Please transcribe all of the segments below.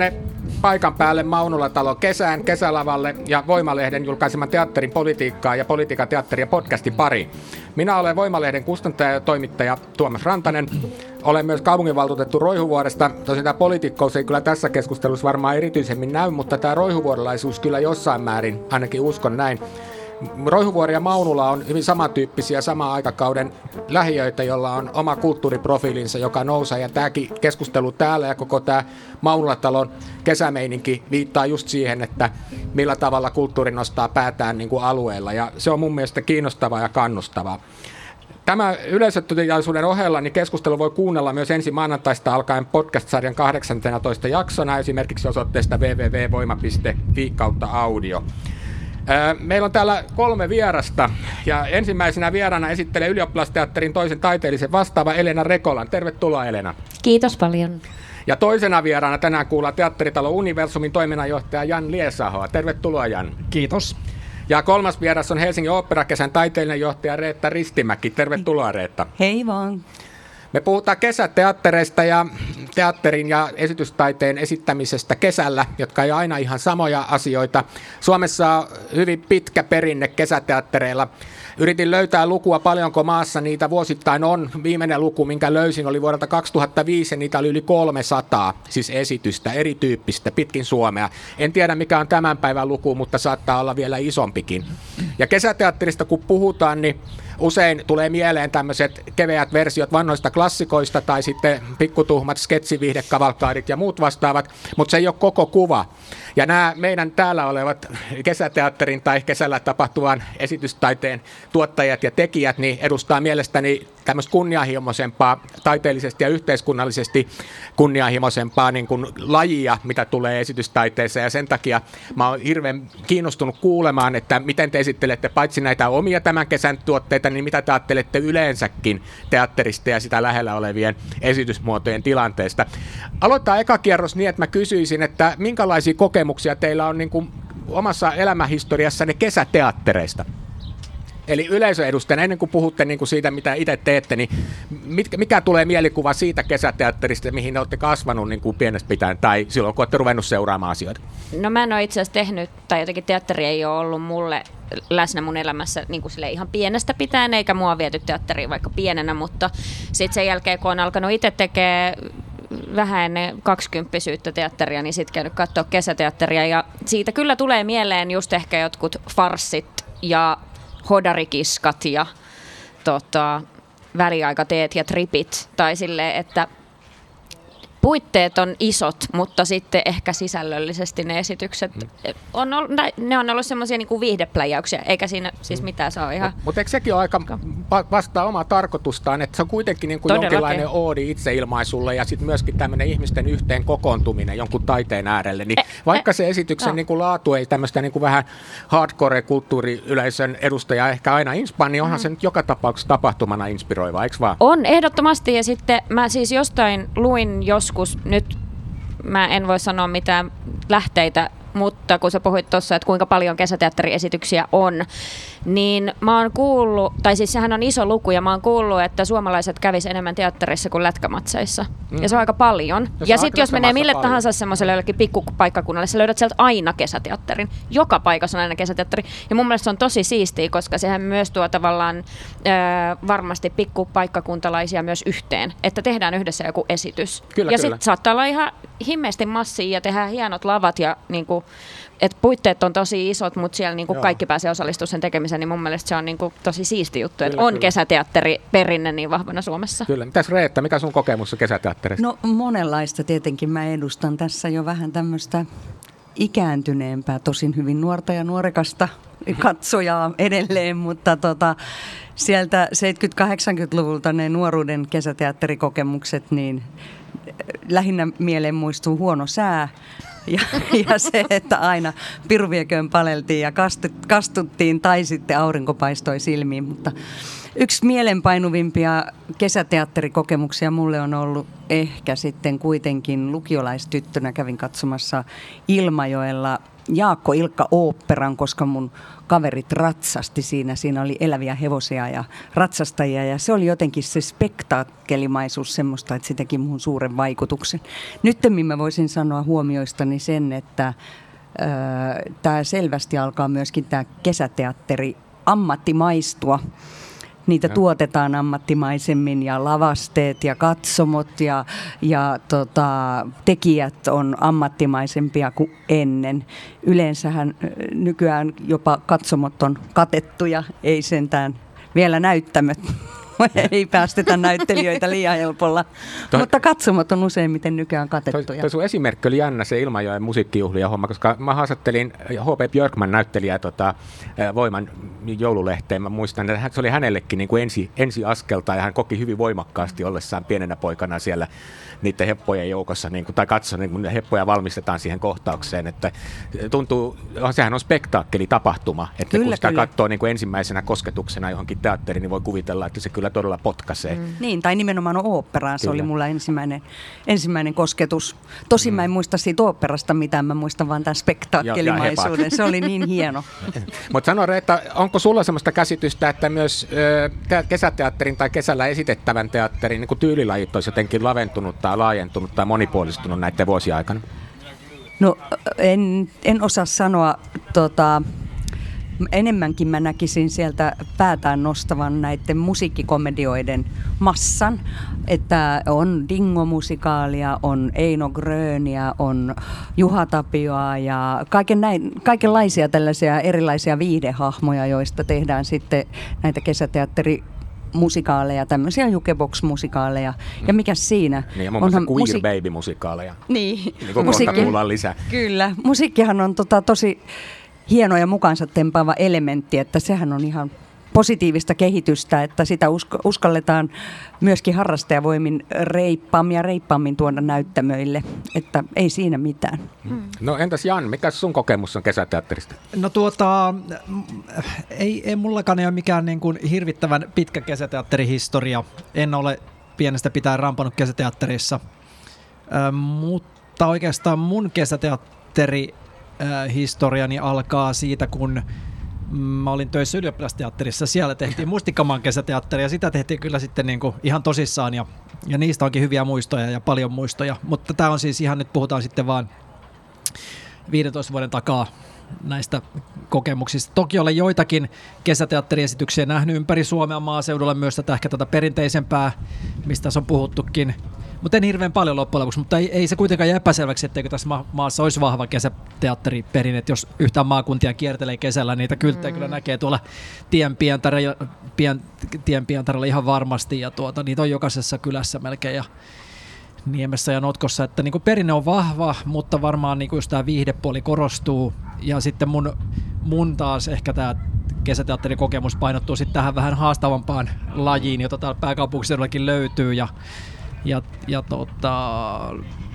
Tänne paikan päälle Maunulatalo kesään kesälavalle ja Voimalehden julkaiseman teatterin politiikkaa ja politiikan teatteria podcastin pari. Minä olen Voimalehden kustantaja ja toimittaja Tuomas Rantanen. Olen myös kaupunginvaltuutettu Roihuvuoresta. Tosin tämä poliitikkous ei kyllä tässä keskustelussa varmaan erityisemmin näy, mutta tämä roihuvuorelaisuus kyllä jossain määrin, ainakin uskon näin. Roihuvuori ja Maunula on hyvin samantyyppisiä saman aikakauden lähiöitä, jolla on oma kulttuuriprofiilinsa, joka nousee. Ja tämäkin keskustelu täällä ja koko tämä Maunulatalon kesämeininki viittaa just siihen, että millä tavalla kulttuuri nostaa päätään niin kuin alueella. Ja se on mun mielestä kiinnostavaa ja kannustavaa. Tämä yleisötilaisuuden ohella niin keskustelu voi kuunnella myös ensi maanantaista alkaen podcast-sarjan 18 jaksona esimerkiksi osoitteesta www.voima.fi kautta audio. Meillä on täällä kolme vierasta ja ensimmäisenä vieraana esittelee ylioppilasteatterin toisen taiteellisen vastaava Elena Rekolan. Tervetuloa Elena. Kiitos paljon. Ja toisena vieraana tänään kuullaan Teatteritalo Universumin toiminnanjohtaja Jan Liesahoa. Tervetuloa Jan. Kiitos. Ja kolmas vieras on Helsingin oopperakesän taiteellinen johtaja Reetta Ristimäki. Tervetuloa Reetta. Hei vaan. Me puhutaan kesäteattereista ja teatterin ja esitystaiteen esittämisestä kesällä, jotka ei aina ihan samoja asioita. Suomessa on hyvin pitkä perinne kesäteattereilla. Yritin löytää lukua, paljonko maassa niitä vuosittain on. Viimeinen luku, minkä löysin, oli vuodelta 2005 ja niitä oli yli 300, siis esitystä, erityyppistä, pitkin Suomea. En tiedä, mikä on tämän päivän luku, mutta saattaa olla vielä isompikin. Ja kesäteatterista kun puhutaan, niin usein tulee mieleen tämmöiset keveät versiot vannoista klassikoista tai sitten pikkutuhmat sketsivihdekavalkaadit ja muut vastaavat, mutta se ei ole koko kuva. Ja nämä meidän täällä olevat kesäteatterin tai kesällä tapahtuvan esitystaiteen tuottajat ja tekijät niin edustaa mielestäni tämmöistä kunnianhimoisempaa, taiteellisesti ja yhteiskunnallisesti kunnianhimoisempaa niin kuin lajia, mitä tulee esitystaiteeseen. Ja sen takia mä oon hirveän kiinnostunut kuulemaan, että miten te esittelette paitsi näitä omia tämän kesän tuotteita, niin mitä te ajattelette yleensäkin teatterista ja sitä lähellä olevien esitysmuotojen tilanteesta. Aloittaa eka kierros niin, että mä kysyisin, että minkälaisia kokemuksia teillä on niin kuin omassa elämähistoriassanne kesäteattereista? Eli yleisöedustajana, ennen kuin puhutte niin kuin siitä, mitä itse teette, niin mitkä, mikä tulee mielikuva siitä kesäteatterista, mihin olette kasvanut niin kuin pienestä pitäen, tai silloin, kun olette ruvennut seuraamaan asioita? No mä en ole itse asiassa tehnyt, tai jotenkin teatteri ei ole ollut mulle läsnä mun elämässä niin kuin ihan pienestä pitäen, eikä mua viety teatteriin vaikka pienenä, mutta sitten sen jälkeen, kun on alkanut itse tekemään vähän ennen kaksikymppisyyttä teatteria, niin sitten käynyt katsoa kesäteatteria. Ja siitä kyllä tulee mieleen just ehkä jotkut farssit ja hodarikiskat ja tota, väliaikateet ja tripit. Tai sille, että puitteet on isot, mutta sitten ehkä sisällöllisesti ne esitykset mm. on ollut, ne on ollut semmoisia niin viihdepläjäyksiä, eikä siinä siis mm. mitään saa ihan... Mutta mut eikö sekin ole aika vastaa omaa tarkoitustaan, että se on kuitenkin niin kuin jonkinlainen oodi itseilmaisulle ja sitten myöskin tämmöinen ihmisten yhteen kokoontuminen jonkun taiteen äärelle, niin e, vaikka e, se esityksen no. niin kuin laatu ei tämmöistä niin vähän hardcore-kulttuuriyleisön edustaja ehkä aina inspaa, niin onhan mm. se nyt joka tapauksessa tapahtumana inspiroiva, eikö vaan? On, ehdottomasti, ja sitten mä siis jostain luin jos joskus, nyt mä en voi sanoa mitään lähteitä mutta kun sä puhuit tuossa, että kuinka paljon kesäteatteriesityksiä on, niin mä oon kuullut, tai siis sehän on iso luku, ja mä oon kuullut, että suomalaiset kävis enemmän teatterissa kuin lätkämatseissa. Mm. Ja se on aika paljon. Ja, ja sitten jos menee mille paljon. tahansa semmoiselle jollekin pikkupaikkakunnalle, sä löydät sieltä aina kesäteatterin. Joka paikassa on aina kesäteatteri. Ja mun mielestä se on tosi siistiä, koska sehän myös tuo tavallaan ö, varmasti pikkupaikkakuntalaisia myös yhteen, että tehdään yhdessä joku esitys. Kyllä, ja sitten saattaa olla ihan himmeästi massia ja tehdään hienot lavat ja niin kuin, et puitteet on tosi isot, mutta siellä niin kuin kaikki pääsee osallistumaan sen tekemiseen, niin mun mielestä se on niin kuin tosi siisti juttu, että on kyllä. kesäteatteri perinne niin vahvana Suomessa. Kyllä. Mitäs Reetta, mikä sun kokemus kesäteatterista? No monenlaista tietenkin. Mä edustan tässä jo vähän tämmöistä ikääntyneempää, tosin hyvin nuorta ja nuorekasta katsojaa edelleen, mutta tota, sieltä 70-80-luvulta ne nuoruuden kesäteatterikokemukset, niin lähinnä mieleen muistuu huono sää ja, ja se, että aina piruvieköön paleltiin ja kastuttiin tai sitten aurinko paistoi silmiin, mutta Yksi mielenpainuvimpia kesäteatterikokemuksia mulle on ollut ehkä sitten kuitenkin lukiolaistyttönä kävin katsomassa Ilmajoella Jaakko Ilkka Oopperan, koska mun kaverit ratsasti siinä. Siinä oli eläviä hevosia ja ratsastajia ja se oli jotenkin se spektaakkelimaisuus semmoista, että se teki muun suuren vaikutuksen. Nyt mä voisin sanoa huomioistani sen, että tämä selvästi alkaa myöskin tämä kesäteatteri ammattimaistua niitä ja. tuotetaan ammattimaisemmin ja lavasteet ja katsomot ja, ja tota, tekijät on ammattimaisempia kuin ennen. Yleensähän nykyään jopa katsomot on katettuja, ei sentään vielä näyttämöt ei päästetä näyttelijöitä liian helpolla. Toi, Mutta katsomot on useimmiten nykyään katettuja. Toi, toi sun esimerkki oli jännä se Ilmajoen musiikkijuhlia homma, koska mä haastattelin H.P. Björkman näyttelijää tota, Voiman joululehteen. Mä muistan, että se oli hänellekin niin kuin ensi, ensi askelta ja hän koki hyvin voimakkaasti ollessaan pienenä poikana siellä niiden heppojen joukossa, niin kuin, tai katso, niin kun heppoja valmistetaan siihen kohtaukseen, että tuntuu, sehän on spektaakkeli tapahtuma, että kyllä, kun sitä kyllä. katsoo niin kuin ensimmäisenä kosketuksena johonkin teatteriin, niin voi kuvitella, että se kyllä todella potkaisee. Mm. Niin, tai nimenomaan oopperaan, se oli mulla ensimmäinen, ensimmäinen kosketus. Tosin mm. mä en muista siitä oopperasta mitään, mä muistan vaan tämän spektaakkelimaisuuden, se oli niin hieno. Mutta sano että onko sulla sellaista käsitystä, että myös ö, kesäteatterin tai kesällä esitettävän teatterin niin tyylilajit olisi jotenkin laventunut tai laajentunut tai monipuolistunut näiden vuosien aikana? No en, en osaa sanoa, tota, enemmänkin mä näkisin sieltä päätään nostavan näiden musiikkikomedioiden massan, että on Dingo-musikaalia, on Eino Gröniä, on Juha Tapioa ja kaiken näin, kaikenlaisia tällaisia erilaisia viidehahmoja, joista tehdään sitten näitä kesäteatteri musikaaleja, tämmöisiä jukebox-musikaaleja. Mm. Ja mikä siinä? Niin, ja muun muassa Queer musi- Baby-musikaaleja. Niin. niin kuin Musiikki, lisää. Kyllä. Musiikkihan on tota, tosi hieno ja mukaansa tempaava elementti, että sehän on ihan positiivista kehitystä, että sitä usk- uskalletaan myöskin harrastajavoimin reippaammin ja reippaammin tuoda näyttämöille, että ei siinä mitään. Hmm. No entäs Jan, mikä sun kokemus on kesäteatterista? No tuota, ei, ei mullakaan ole mikään niin kuin hirvittävän pitkä kesäteatterihistoria. En ole pienestä pitää rampannut kesäteatterissa, äh, mutta oikeastaan mun kesäteatteri historiani alkaa siitä, kun mä olin töissä ylioppilasteatterissa. Siellä tehtiin Mustikkamaan kesäteatteri ja sitä tehtiin kyllä sitten niin kuin ihan tosissaan ja, ja niistä onkin hyviä muistoja ja paljon muistoja. Mutta tämä on siis ihan, nyt puhutaan sitten vaan 15 vuoden takaa näistä kokemuksista. Toki olen joitakin kesäteatteriesityksiä nähnyt ympäri Suomea maaseudulla myös tätä ehkä tätä perinteisempää, mistä tässä on puhuttukin mutta en hirveän paljon loppujen lopuksi, mutta ei, ei se kuitenkaan jää epäselväksi, etteikö tässä ma- maassa olisi vahva kesäteatteriperinne, jos yhtään maakuntia kiertelee kesällä, niitä kylttejä mm. kyllä näkee tuolla tien pientarilla ihan varmasti, ja tuota, niitä on jokaisessa kylässä melkein, ja Niemessä ja Notkossa, että niin perinne on vahva, mutta varmaan niin just tämä viihdepuoli korostuu, ja sitten mun, mun taas ehkä tämä kesäteatterikokemus painottuu sitten tähän vähän haastavampaan lajiin, jota täällä pääkaupunkiseudullakin löytyy, ja ja, ja tota,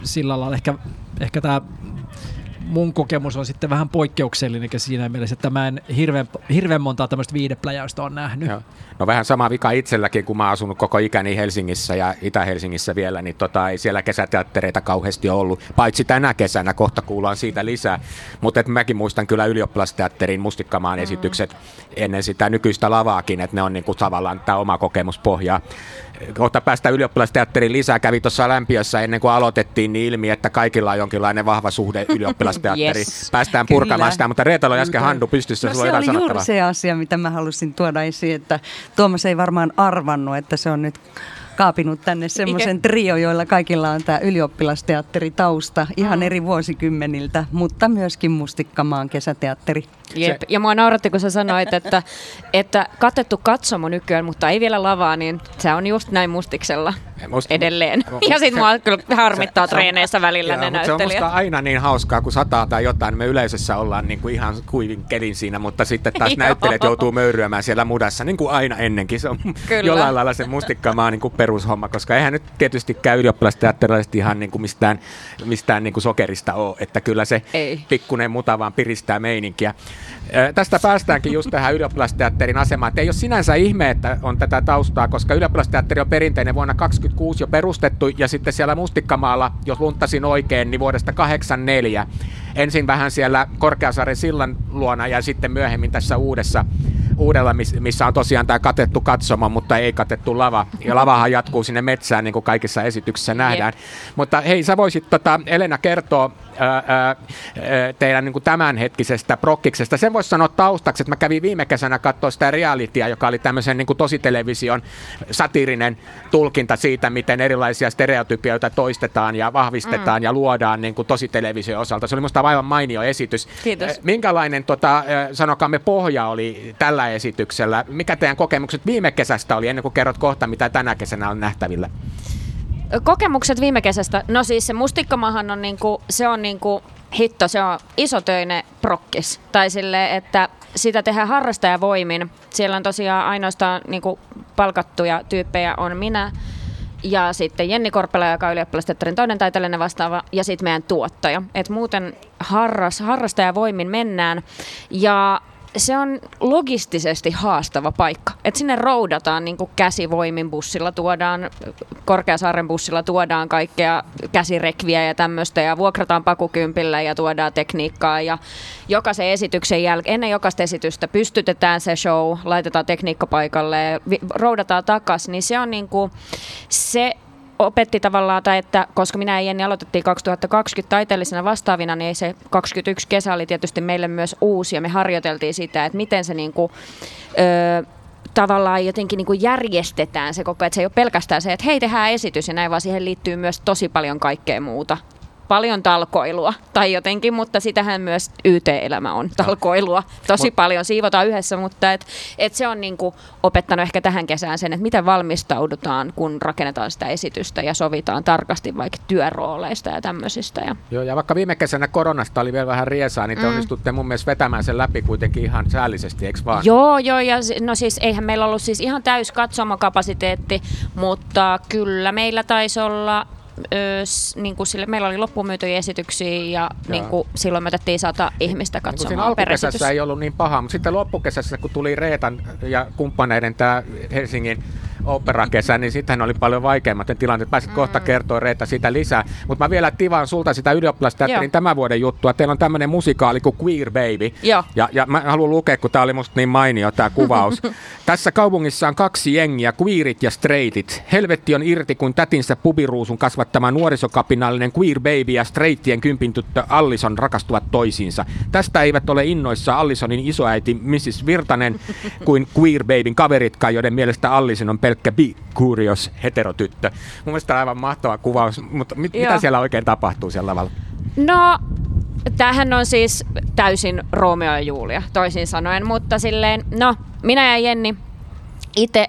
sillä lailla ehkä, ehkä tämä mun kokemus on sitten vähän poikkeuksellinen siinä mielessä, että mä en hirveän, hirveän montaa tämmöistä viidepläjäystä on nähnyt. Joo. No vähän sama vika itselläkin, kun mä oon asunut koko ikäni Helsingissä ja Itä-Helsingissä vielä, niin tota, ei siellä kesäteattereita kauheasti ollut. Paitsi tänä kesänä, kohta kuullaan siitä lisää. Mutta mäkin muistan kyllä ylioppilasteatterin mustikkamaan mm. esitykset ennen sitä nykyistä lavaakin, että ne on niinku tavallaan tämä oma kokemuspohja kohta päästä ylioppilasteatteriin lisää. Kävi tuossa lämpiössä ennen kuin aloitettiin niin ilmi, että kaikilla on jonkinlainen vahva suhde ylioppilasteatteriin. yes. Päästään purkamaan sitä, mutta Reetalo oli äsken handu pystyssä. No, se oli juuri se asia, mitä mä halusin tuoda esiin, että Tuomas ei varmaan arvannut, että se on nyt kaapinut tänne semmoisen trio, joilla kaikilla on tämä ylioppilasteatteritausta ihan eri vuosikymmeniltä, mutta myöskin Mustikkamaan kesäteatteri. Jep. Ja mua nauratti, kun sä sanoit, että, että katettu katsomo nykyään, mutta ei vielä lavaa, niin se on just näin Mustiksella. Musta, edelleen. Musta, ja sitten mua kyllä harmittaa se, treeneissä välillä joo, ne näyttelijät. Se on musta aina niin hauskaa, kun sataa tai jotain, niin me yleisössä ollaan niin kuin ihan kuivin kelin siinä, mutta sitten taas näyttelijät joutuu möyryämään siellä mudassa, niin kuin aina ennenkin. Se on kyllä. jollain lailla se mustikkamaa niin kuin perushomma, koska eihän nyt tietysti käy ylioppilasteatterilaiset ihan niin kuin mistään, mistään niin kuin sokerista ole, että kyllä se Ei. pikkunen muta vaan piristää meininkiä. Tästä päästäänkin just tähän ylioppilasteatterin asemaan. Et ei ole sinänsä ihme, että on tätä taustaa, koska ylioppilasteatteri on perinteinen vuonna 1926 jo perustettu ja sitten siellä Mustikkamaalla, jos luntasin oikein, niin vuodesta 84. Ensin vähän siellä Korkeasaaren sillan luona ja sitten myöhemmin tässä uudessa uudella, missä on tosiaan tämä katettu katsoma, mutta ei katettu lava. Ja lavahan jatkuu sinne metsään, niin kuin kaikissa esityksissä nähdään. Yep. Mutta hei, sä voisit tota, Elena kertoa ää, ää, teidän niin kuin tämänhetkisestä prokkiksesta. Sen voisi sanoa taustaksi, että mä kävin viime kesänä katsoa sitä realitya, joka oli tämmöisen niin kuin tositelevision satiirinen tulkinta siitä, miten erilaisia stereotypioita toistetaan ja vahvistetaan mm. ja luodaan niin kuin tositelevision osalta. Se oli musta aivan mainio esitys. Kiitos. Minkälainen, tota, sanokaamme, pohja oli tällä esityksellä? Mikä teidän kokemukset viime kesästä oli, ennen kuin kerrot kohta, mitä tänä kesänä on nähtävillä? Kokemukset viime kesästä, no siis se mustikkamahan on niinku, se on niinku, hitto, se on isotöinen prokkis. Tai sille, että sitä tehdään harrastajavoimin. Siellä on tosiaan ainoastaan niinku palkattuja tyyppejä on minä ja sitten Jenni Korpela, joka on toinen taiteellinen vastaava, ja sitten meidän tuottaja. Et muuten harras, harrastajavoimin mennään. Ja se on logistisesti haastava paikka. Et sinne roudataan niin käsivoimin bussilla, tuodaan Korkeasaaren bussilla tuodaan kaikkea käsirekviä ja tämmöistä ja vuokrataan pakukympillä ja tuodaan tekniikkaa ja jokaisen esityksen jälkeen, ennen jokaista esitystä pystytetään se show, laitetaan tekniikka paikalle, roudataan takas, niin se on niin kuin, se opetti tavallaan, tai että koska minä ja Jenni aloitettiin 2020 taiteellisena vastaavina, niin se 21 kesä oli tietysti meille myös uusi ja me harjoiteltiin sitä, että miten se niin kuin, ö, tavallaan jotenkin niin kuin järjestetään se koko että se ei ole pelkästään se, että hei tehdään esitys ja näin, vaan siihen liittyy myös tosi paljon kaikkea muuta paljon talkoilua tai jotenkin, mutta sitähän myös YT-elämä on talkoilua. Tosi paljon siivotaan yhdessä, mutta et, et se on niinku opettanut ehkä tähän kesään sen, että miten valmistaudutaan, kun rakennetaan sitä esitystä ja sovitaan tarkasti vaikka työrooleista ja tämmöisistä. Ja. Joo, ja vaikka viime kesänä koronasta oli vielä vähän riesaa, niin te mm. onnistutte mun mielestä vetämään sen läpi kuitenkin ihan säällisesti, eikö vaan? Joo, joo, ja no siis eihän meillä ollut siis ihan täys katsomakapasiteetti, mutta kyllä meillä taisi olla niin kuin sille, meillä oli loppumyytyjä esityksiä ja niin kuin, silloin me otettiin sata ihmistä katsomaan niin per ei ollut niin paha, mutta sitten loppukesässä, kun tuli Reetan ja kumppaneiden tämä Helsingin operakesä, niin sitten oli paljon vaikeammat ne tilanteet. Pääsit mm. kohta kertoa Reetta sitä lisää. Mutta mä vielä tivaan sulta sitä ylioppilasteatterin tämän vuoden juttua. Teillä on tämmöinen musikaali kuin Queer Baby. Joo. Ja, ja mä haluan lukea, kun tämä oli musta niin mainio tämä kuvaus. Tässä kaupungissa on kaksi jengiä, queerit ja straightit. Helvetti on irti, kun tätinsä pubiruusun kasvattama nuorisokapinallinen queer baby ja straighttien kympin tyttö Allison rakastuvat toisiinsa. Tästä eivät ole innoissa Allisonin isoäiti Mrs. Virtanen kuin queer babyn kaveritkaan, joiden mielestä Allison on pelkkä bi-curious heterotyttö. Mun mielestä tämä on aivan mahtava kuvaus, mutta mit, mitä siellä oikein tapahtuu siellä lavalla? No, tämähän on siis täysin Romeo ja Julia, toisin sanoen, mutta silleen, no, minä ja Jenni itse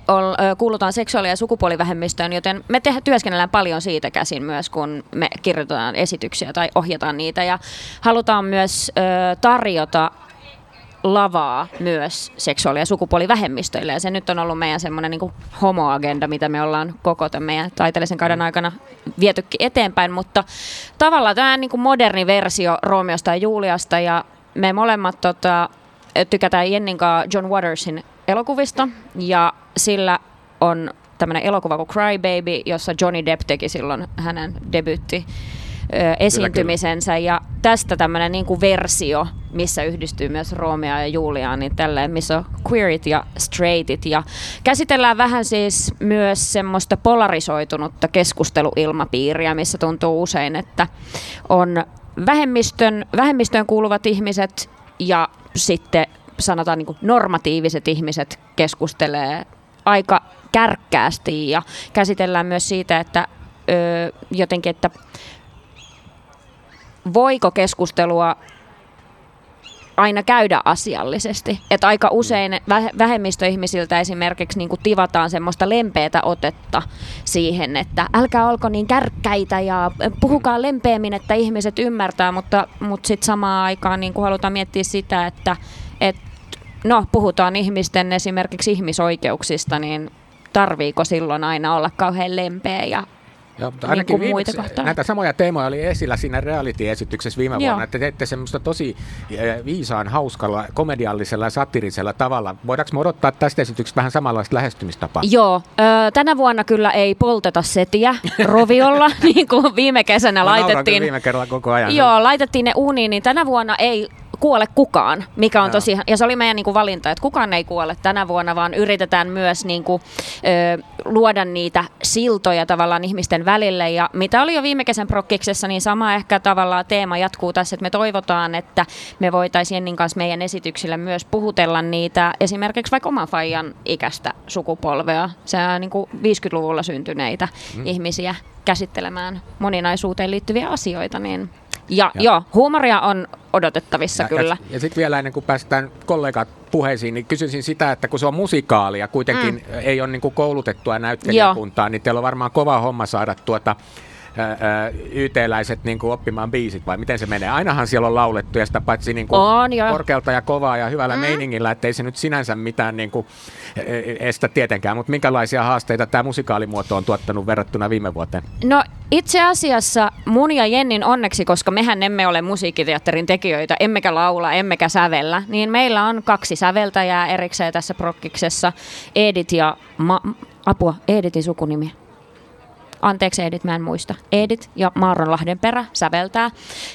kuulutaan seksuaali- ja sukupuolivähemmistöön, joten me te- työskennellään paljon siitä käsin myös, kun me kirjoitetaan esityksiä tai ohjataan niitä. Ja halutaan myös ö, tarjota lavaa myös seksuaali- ja sukupuolivähemmistöille. Ja se nyt on ollut meidän semmoinen niin homoagenda, mitä me ollaan koko tämän meidän taiteellisen kauden aikana vietykin eteenpäin. Mutta tavallaan tämä niin kuin moderni versio Romeosta ja Juliasta ja me molemmat tota, tykätään Jennin John Watersin elokuvista ja sillä on tämmöinen elokuva kuin Cry Baby, jossa Johnny Depp teki silloin hänen debyytti esiintymisensä kyllä, kyllä. ja tästä tämmöinen niin kuin versio, missä yhdistyy myös Romeo ja Julia, niin tälleen, missä on queerit ja straightit. Ja käsitellään vähän siis myös semmoista polarisoitunutta keskusteluilmapiiriä, missä tuntuu usein, että on vähemmistön, vähemmistöön kuuluvat ihmiset ja sitten sanotaan niin normatiiviset ihmiset keskustelee aika kärkkäästi. Ja käsitellään myös siitä, että ö, jotenkin, että voiko keskustelua aina käydä asiallisesti. Että aika usein vä- vähemmistöihmisiltä esimerkiksi niin tivataan semmoista lempeätä otetta siihen, että älkää olko niin kärkkäitä ja puhukaa lempeämmin, että ihmiset ymmärtää, mutta, mutta sitten samaan aikaan niin halutaan miettiä sitä, että et, no, puhutaan ihmisten esimerkiksi ihmisoikeuksista, niin tarviiko silloin aina olla kauhean lempeä ja Joo, mutta niin ainakin kuin viimeksi, näitä samoja teemoja oli esillä siinä reality-esityksessä viime Joo. vuonna, että teitte semmoista tosi eh, viisaan, hauskalla, komediallisella ja satirisella tavalla. Voidaanko me odottaa tästä esityksestä vähän samanlaista lähestymistapaa? Joo, tänä vuonna kyllä ei polteta setiä roviolla, niin kuin viime kesänä Mä laitettiin. viime kerralla koko ajan. Joo, laitettiin ne uuniin, niin tänä vuonna ei kuole kukaan, mikä on tosi, ja se oli meidän niin kuin valinta, että kukaan ei kuole tänä vuonna, vaan yritetään myös niin kuin, ö, luoda niitä siltoja tavallaan ihmisten välille, ja mitä oli jo viime kesän prokkiksessa, niin sama ehkä tavallaan teema jatkuu tässä, että me toivotaan, että me voitaisiin Jennin kanssa meidän esityksillä myös puhutella niitä esimerkiksi vaikka oman faijan ikäistä sukupolvea, se on niin kuin 50-luvulla syntyneitä mm. ihmisiä käsittelemään moninaisuuteen liittyviä asioita, niin ja, Ja- joo, huumoria on odotettavissa ja, kyllä. Ja, ja sitten vielä ennen kuin päästään kollegat puheisiin, niin kysyisin sitä, että kun se on musikaali ja kuitenkin mm. ei ole niin kuin koulutettua näyttelijäkuntaa, niin teillä on varmaan kova homma saada tuota YT-läiset niin kuin oppimaan biisit, vai miten se menee? Ainahan siellä on laulettu ja sitä paitsi niin kuin On, korkealta ja kovaa ja hyvällä mm. meiningillä, ettei se nyt sinänsä mitään niin kuin, estä tietenkään, mutta minkälaisia haasteita tämä musikaalimuoto on tuottanut verrattuna viime vuoteen? No itse asiassa mun ja Jennin onneksi, koska mehän emme ole musiikkiteatterin tekijöitä, emmekä laula, emmekä sävellä, niin meillä on kaksi säveltäjää erikseen tässä prokkiksessa, Edit ja Ma- apua, Editin sukunimi. Anteeksi Edit, mä en muista. Edit ja Maaron Lahdenperä säveltää.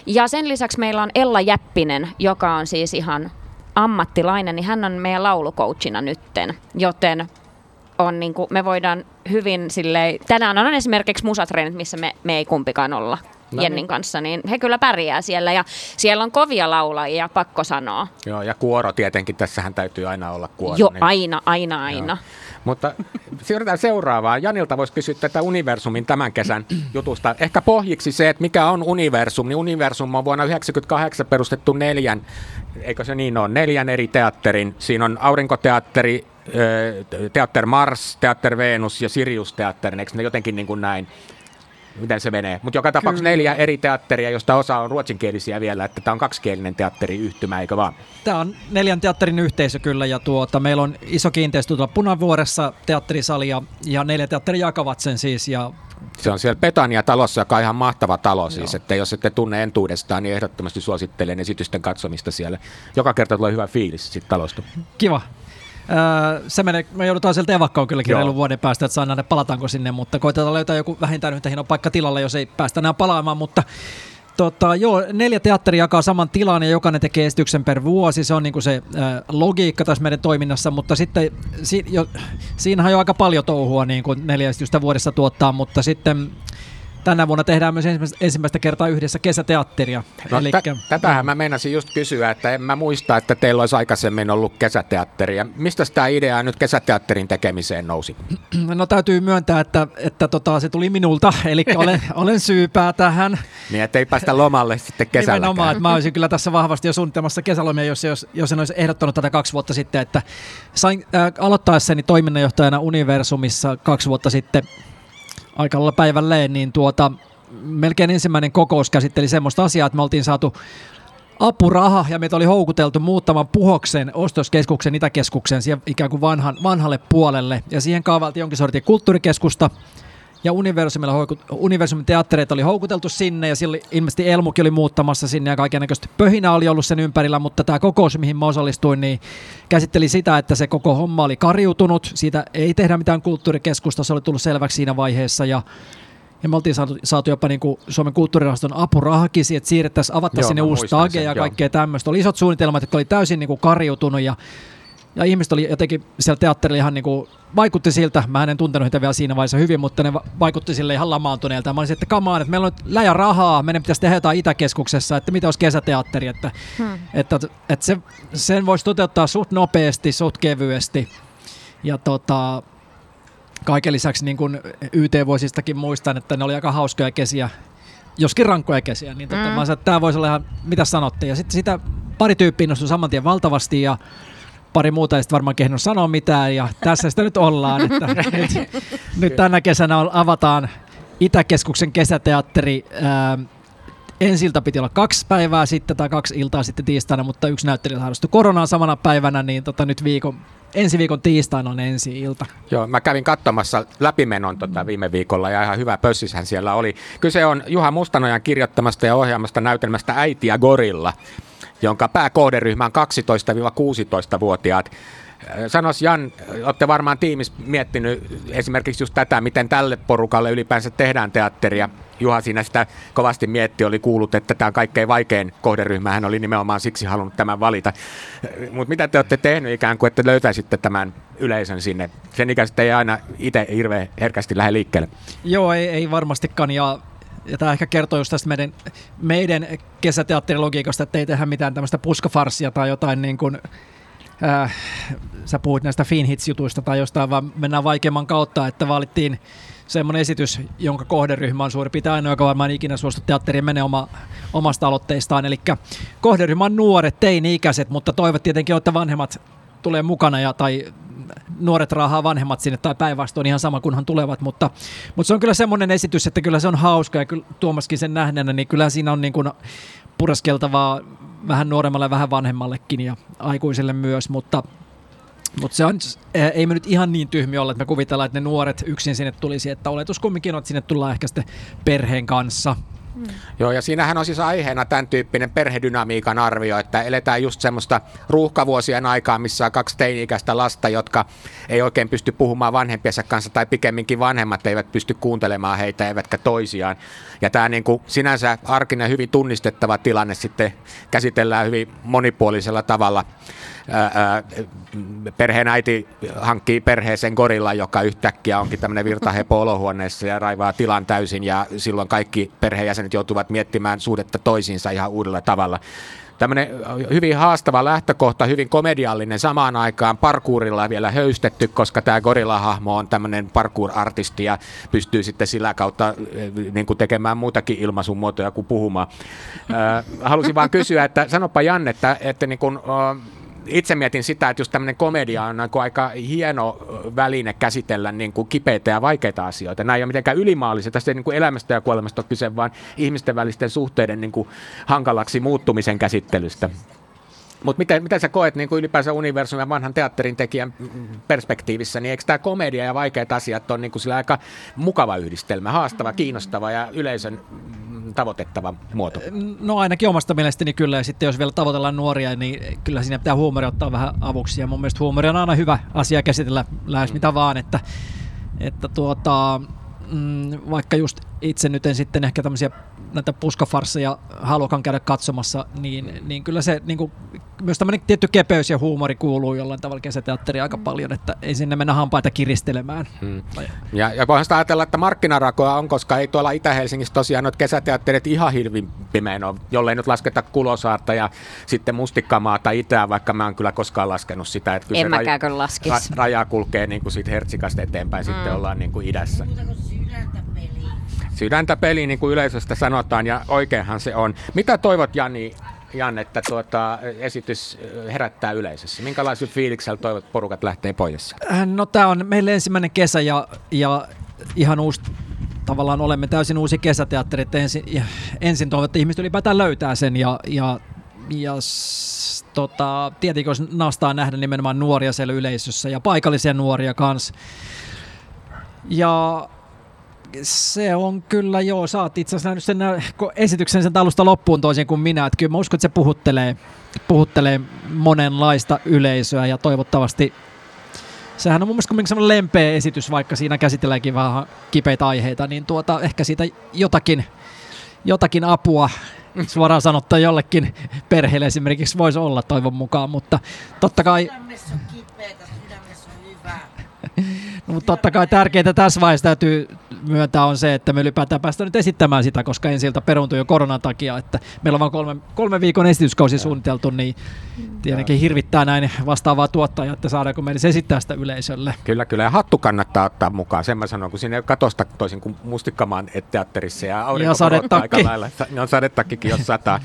Ja sen lisäksi meillä on Ella Jäppinen, joka on siis ihan ammattilainen, niin hän on meidän laulucoachina nytten, joten on niin kuin, me voidaan hyvin silleen, tänään on esimerkiksi musatreenit, missä me, me ei kumpikaan olla No Jennin niin. kanssa, niin he kyllä pärjää siellä ja siellä on kovia laulajia, pakko sanoa. Joo, ja kuoro tietenkin, tässähän täytyy aina olla kuoro. Jo, niin- aina, aina, aina. Mutta siirrytään seuraavaan. Janilta voisi kysyä tätä Universumin tämän kesän jutusta. Ehkä pohjiksi se, että mikä on Universum. Niin Universum on vuonna 1998 perustettu neljän, eikö se niin ole, neljän eri teatterin. Siinä on Aurinkoteatteri, Teatter Mars, Teatter Venus ja Sirius Teatterin. Eikö ne jotenkin niin kuin näin? Miten se menee? Mutta joka tapauksessa neljä eri teatteria, josta osa on ruotsinkielisiä vielä, että tämä on kaksikielinen teatteriyhtymä, eikö vaan? Tämä on neljän teatterin yhteisö kyllä ja tuota, meillä on iso kiinteistö tuolla Punavuoressa teatterisali ja, ja neljä teatteri jakavat sen siis ja Se on siellä Petania-talossa, joka on ihan mahtava talo siis, että jos ette tunne entuudestaan, niin ehdottomasti suosittelen esitysten katsomista siellä. Joka kerta tulee hyvä fiilis siitä talosta. kiva. Öö, se menee, me joudutaan sieltä evakkoon kylläkin Joo. reilun vuoden päästä, että saa nähdä palataanko sinne, mutta koitetaan löytää joku vähintään yhtä hieno paikka tilalle, jos ei päästä enää palaamaan, mutta Tota, joo, neljä teatteri jakaa saman tilan ja jokainen tekee esityksen per vuosi. Se on niinku se äh, logiikka tässä meidän toiminnassa, mutta sitten si, jo, siinähän on jo aika paljon touhua niin kuin neljä esitystä vuodessa tuottaa, mutta sitten tänä vuonna tehdään myös ensimmäistä, ensimmäistä kertaa yhdessä kesäteatteria. No, Elikkä- tä- tätähän mä meinasin just kysyä, että en mä muista, että teillä olisi aikaisemmin ollut kesäteatteri. Ja mistä tämä idea nyt kesäteatterin tekemiseen nousi? No täytyy myöntää, että, että tota, se tuli minulta, eli olen, olen syypää tähän. Niin, että ei päästä lomalle sitten Nimenomaan, kesälläkään. että mä olisin kyllä tässä vahvasti jo suunnittelemassa kesälomia, jos, jos, jos en olisi ehdottanut tätä kaksi vuotta sitten, että sain äh, aloittaessani toiminnanjohtajana Universumissa kaksi vuotta sitten aika lailla päivälleen, niin tuota, melkein ensimmäinen kokous käsitteli semmoista asiaa, että me oltiin saatu apuraha ja meitä oli houkuteltu muuttamaan Puhoksen ostoskeskuksen Itäkeskuksen siihen ikään kuin vanhan, vanhalle puolelle. Ja siihen kaavailtiin jonkin sortin kulttuurikeskusta ja Universumilla hoiku- Universumin teattereita oli houkuteltu sinne ja silloin ilmeisesti Elmukin oli muuttamassa sinne ja kaikennäköistä pöhinä oli ollut sen ympärillä, mutta tämä kokous, mihin mä osallistuin, niin käsitteli sitä, että se koko homma oli kariutunut. Siitä ei tehdä mitään kulttuurikeskusta, se oli tullut selväksi siinä vaiheessa ja ja me oltiin saatu, saatu jopa niin kuin Suomen kulttuurirahaston apurahakin, että siirrettäisiin, avattaisiin sinne uusi tage ja kaikkea tämmöistä. Oli isot suunnitelmat, jotka oli täysin niin kuin kariutunut ja ja ihmiset oli jotenkin siellä teatterilla ihan niin kuin, vaikutti siltä, mä en tuntenut heitä vielä siinä vaiheessa hyvin, mutta ne va- vaikutti sille ihan lamaantuneelta. Mä olisin, että kamaan, että meillä on nyt läjä rahaa, meidän pitäisi tehdä jotain Itäkeskuksessa, että mitä olisi kesäteatteri, että, hmm. että, että se, sen voisi toteuttaa suht nopeasti, suht kevyesti. Ja tota, kaiken lisäksi niin kuin YT-vuosistakin muistan, että ne oli aika hauskoja kesiä, joskin rankkoja kesiä, niin tota, Mm. mä sanoin, että tämä voisi olla ihan, mitä sanotte. Ja sitten sitä pari tyyppiä innostui saman tien valtavasti ja pari muuta ei sitten varmaan kehdannut sanoa mitään ja tässä sitä nyt ollaan. Että nyt, nyt tänä kesänä avataan Itäkeskuksen kesäteatteri. Ää, ensiltä piti olla kaksi päivää sitten tai kaksi iltaa sitten tiistaina, mutta yksi näyttelijä sairastui koronaan samana päivänä, niin tota nyt viikon, ensi viikon tiistaina on ensi ilta. Joo, mä kävin katsomassa läpimenon tota viime viikolla ja ihan hyvä pössishän siellä oli. Kyse on Juha Mustanojan kirjoittamasta ja ohjaamasta näytelmästä Äiti ja Gorilla, jonka pääkohderyhmä on 12-16-vuotiaat. Sanos Jan, olette varmaan tiimis miettinyt esimerkiksi just tätä, miten tälle porukalle ylipäänsä tehdään teatteria. Juha siinä sitä kovasti mietti, oli kuullut, että tämä kaikkein vaikein kohderyhmä, hän oli nimenomaan siksi halunnut tämän valita. Mutta mitä te olette tehnyt ikään kuin, että löytäisitte tämän yleisön sinne? Sen ikäiset ei aina itse hirveän herkästi lähde liikkeelle. Joo, ei, ei varmastikaan. Ja ja tämä ehkä kertoo just tästä meidän, meidän kesäteatterilogiikasta, että ei tehdä mitään tämmöistä puskafarsia tai jotain niin kuin, äh, sä puhuit näistä Finhits-jutuista tai jostain, vaan mennään vaikeamman kautta, että valittiin semmoinen esitys, jonka kohderyhmä on suurin piirtein ainoa, joka varmaan ikinä suostu teatteriin menee oma, omasta aloitteistaan. Eli kohderyhmä on nuoret, teini-ikäiset, mutta toivot tietenkin, että vanhemmat tulee mukana ja, tai nuoret raahaa vanhemmat sinne tai päinvastoin ihan sama kunhan tulevat, mutta, mutta se on kyllä semmoinen esitys, että kyllä se on hauska ja kyllä Tuomaskin sen nähneenä, niin kyllä siinä on niin kuin pureskeltavaa vähän nuoremmalle vähän vanhemmallekin ja aikuiselle myös, mutta mutta se on, eh, ei me nyt ihan niin tyhmi olla, että me kuvitellaan, että ne nuoret yksin sinne tulisi, että oletus kumminkin on, että sinne tullaan ehkä sitten perheen kanssa. Mm. Joo, ja siinähän on siis aiheena tämän tyyppinen perhedynamiikan arvio, että eletään just semmoista ruuhkavuosien aikaa, missä on kaksi teini-ikäistä lasta, jotka ei oikein pysty puhumaan vanhempiensa kanssa, tai pikemminkin vanhemmat eivät pysty kuuntelemaan heitä, eivätkä toisiaan. Ja tämä niin kuin sinänsä arkinen hyvin tunnistettava tilanne sitten käsitellään hyvin monipuolisella tavalla perheen äiti hankkii perheeseen gorilla, joka yhtäkkiä onkin tämmöinen virtahepo olohuoneessa ja raivaa tilan täysin ja silloin kaikki perheenjäsenet joutuvat miettimään suhdetta toisiinsa ihan uudella tavalla tämmöinen hyvin haastava lähtökohta, hyvin komediallinen samaan aikaan parkuurilla vielä höystetty, koska tämä gorilla-hahmo on tämmöinen parkour-artisti ja pystyy sitten sillä kautta niin kuin tekemään muutakin ilmaisumuotoja kuin puhumaan. halusin vaan kysyä, että sanopa Janne, että, että niin kuin, itse mietin sitä, että just tämmöinen komedia on niin aika hieno väline käsitellä niin kuin kipeitä ja vaikeita asioita. Nämä ei ole mitenkään ylimaallisia. Tästä ei niin kuin elämästä ja kuolemasta ole kyse, vaan ihmisten välisten suhteiden niin kuin hankalaksi muuttumisen käsittelystä. Mutta miten, miten sä koet niin kuin ylipäänsä universumin ja vanhan teatterin tekijän perspektiivissä, niin eikö tämä komedia ja vaikeat asiat ole niin kuin aika mukava yhdistelmä, haastava, kiinnostava ja yleisön tavoitettava muoto? No ainakin omasta mielestäni kyllä, ja sitten jos vielä tavoitellaan nuoria, niin kyllä siinä pitää huumori ottaa vähän avuksi, ja mun mielestä huumori on aina hyvä asia käsitellä lähes mm. mitä vaan, että, että tuota, mm, vaikka just itse nyt en sitten ehkä tämmöisiä näitä puskafarsseja haluakaan käydä katsomassa, niin, niin kyllä se niin kuin, myös tämmöinen tietty kepeys ja huumori kuuluu jollain tavalla kesäteatteriin aika paljon, että ei sinne mennä hampaita kiristelemään. Hmm. Ja, ja voihan sitä ajatella, että markkinarakoa on, koska ei tuolla Itä-Helsingissä tosiaan noita kesäteatterit ihan hirvin pimeän ole, jollei nyt lasketa Kulosaarta ja sitten Mustikkamaata itään, vaikka mä en kyllä koskaan laskenut sitä. Että en mäkään kyllä laskisi. Ra- raja kulkee niin kuin siitä Hertsikasta eteenpäin, hmm. sitten ollaan niin kuin idässä sydäntä peli, niin kuin yleisöstä sanotaan, ja oikeinhan se on. Mitä toivot, Jani, Jan, että tuota, esitys herättää yleisössä? Minkälaisella fiiliksellä toivot porukat lähtee pois? Äh, no tämä on meille ensimmäinen kesä ja, ja ihan uusi tavallaan olemme täysin uusi kesäteatteri, että ensin, ensin toivon, että ihmiset ylipäätään löytää sen ja, ja, ja tota, tietenkin olisi nastaa nähdä nimenomaan nuoria siellä yleisössä ja paikallisia nuoria kanssa. Ja se on kyllä, joo, sä oot itse asiassa nähnyt sen esityksen sen alusta loppuun toisin kuin minä, että kyllä mä uskon, että se puhuttelee, puhuttelee monenlaista yleisöä ja toivottavasti sehän on mun mielestä kuitenkin lempeä esitys, vaikka siinä käsitelläänkin vähän kipeitä aiheita, niin tuota, ehkä siitä jotakin, jotakin apua suoraan sanottua jollekin perheelle esimerkiksi voisi olla toivon mukaan, mutta totta kai... Sydämessä on kipeätä, sydämessä on hyvä. no, mutta totta kai tärkeintä tässä vaiheessa täytyy myöntää on se, että me ylipäätään päästään nyt esittämään sitä, koska ensi ilta peruuntui jo koronan takia, että meillä on vain kolme, kolme viikon esityskausi suunniteltu, niin tietenkin hirvittää näin vastaavaa tuottajaa, että saadaanko meidän esittää sitä yleisölle. Kyllä, kyllä. Ja hattu kannattaa ottaa mukaan. Sen mä sanon, kun siinä ei katosta toisin kuin Mustikkamaan teatterissa ja aurinko ja sadetakki. aika lailla. Ne on sadetakkikin, jos sataa.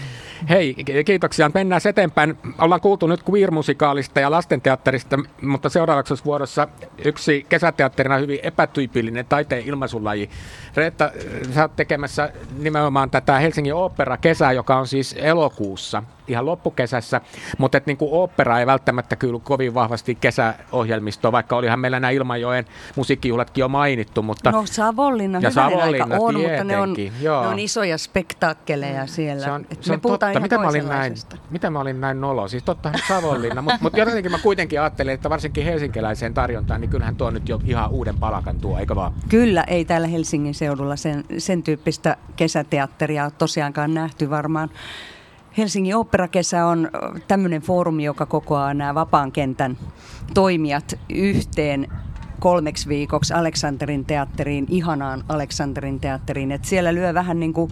Hei, kiitoksia. Mennään eteenpäin. Ollaan kuultu nyt queer-musikaalista ja lastenteatterista, mutta seuraavaksi vuorossa yksi kesäteatterina hyvin epätyypillinen taiteen ilmaisulaji. Reetta, sä oot tekemässä nimenomaan tätä Helsingin opera-kesää, joka on siis elokuussa ihan loppukesässä, mutta että niin kuin opera ei välttämättä kyllä kovin vahvasti kesäohjelmistoon, vaikka olihan meillä nämä Ilmajoen musiikkijuhlatkin jo mainittu. Mutta... No Savonlinna, ja Savonlinna on, mutta ne on, ne on isoja spektaakkeleja siellä. Se on, se on totta. Mitä mä, olin näin, mitä mä olin näin nolo? Siis totta Savonlinna, mutta mut jotenkin mä kuitenkin ajattelin, että varsinkin helsinkiläiseen tarjontaan, niin kyllähän tuo nyt jo ihan uuden palakan tuo, eikö vaan? Kyllä, ei täällä Helsingin seudulla sen, sen tyyppistä kesäteatteria tosiaankaan nähty varmaan. Helsingin oopperakesä on tämmöinen foorumi, joka kokoaa nämä vapaan kentän toimijat yhteen kolmeksi viikoksi Aleksanterin teatteriin, ihanaan Aleksanterin teatteriin. Et siellä lyö vähän niin kuin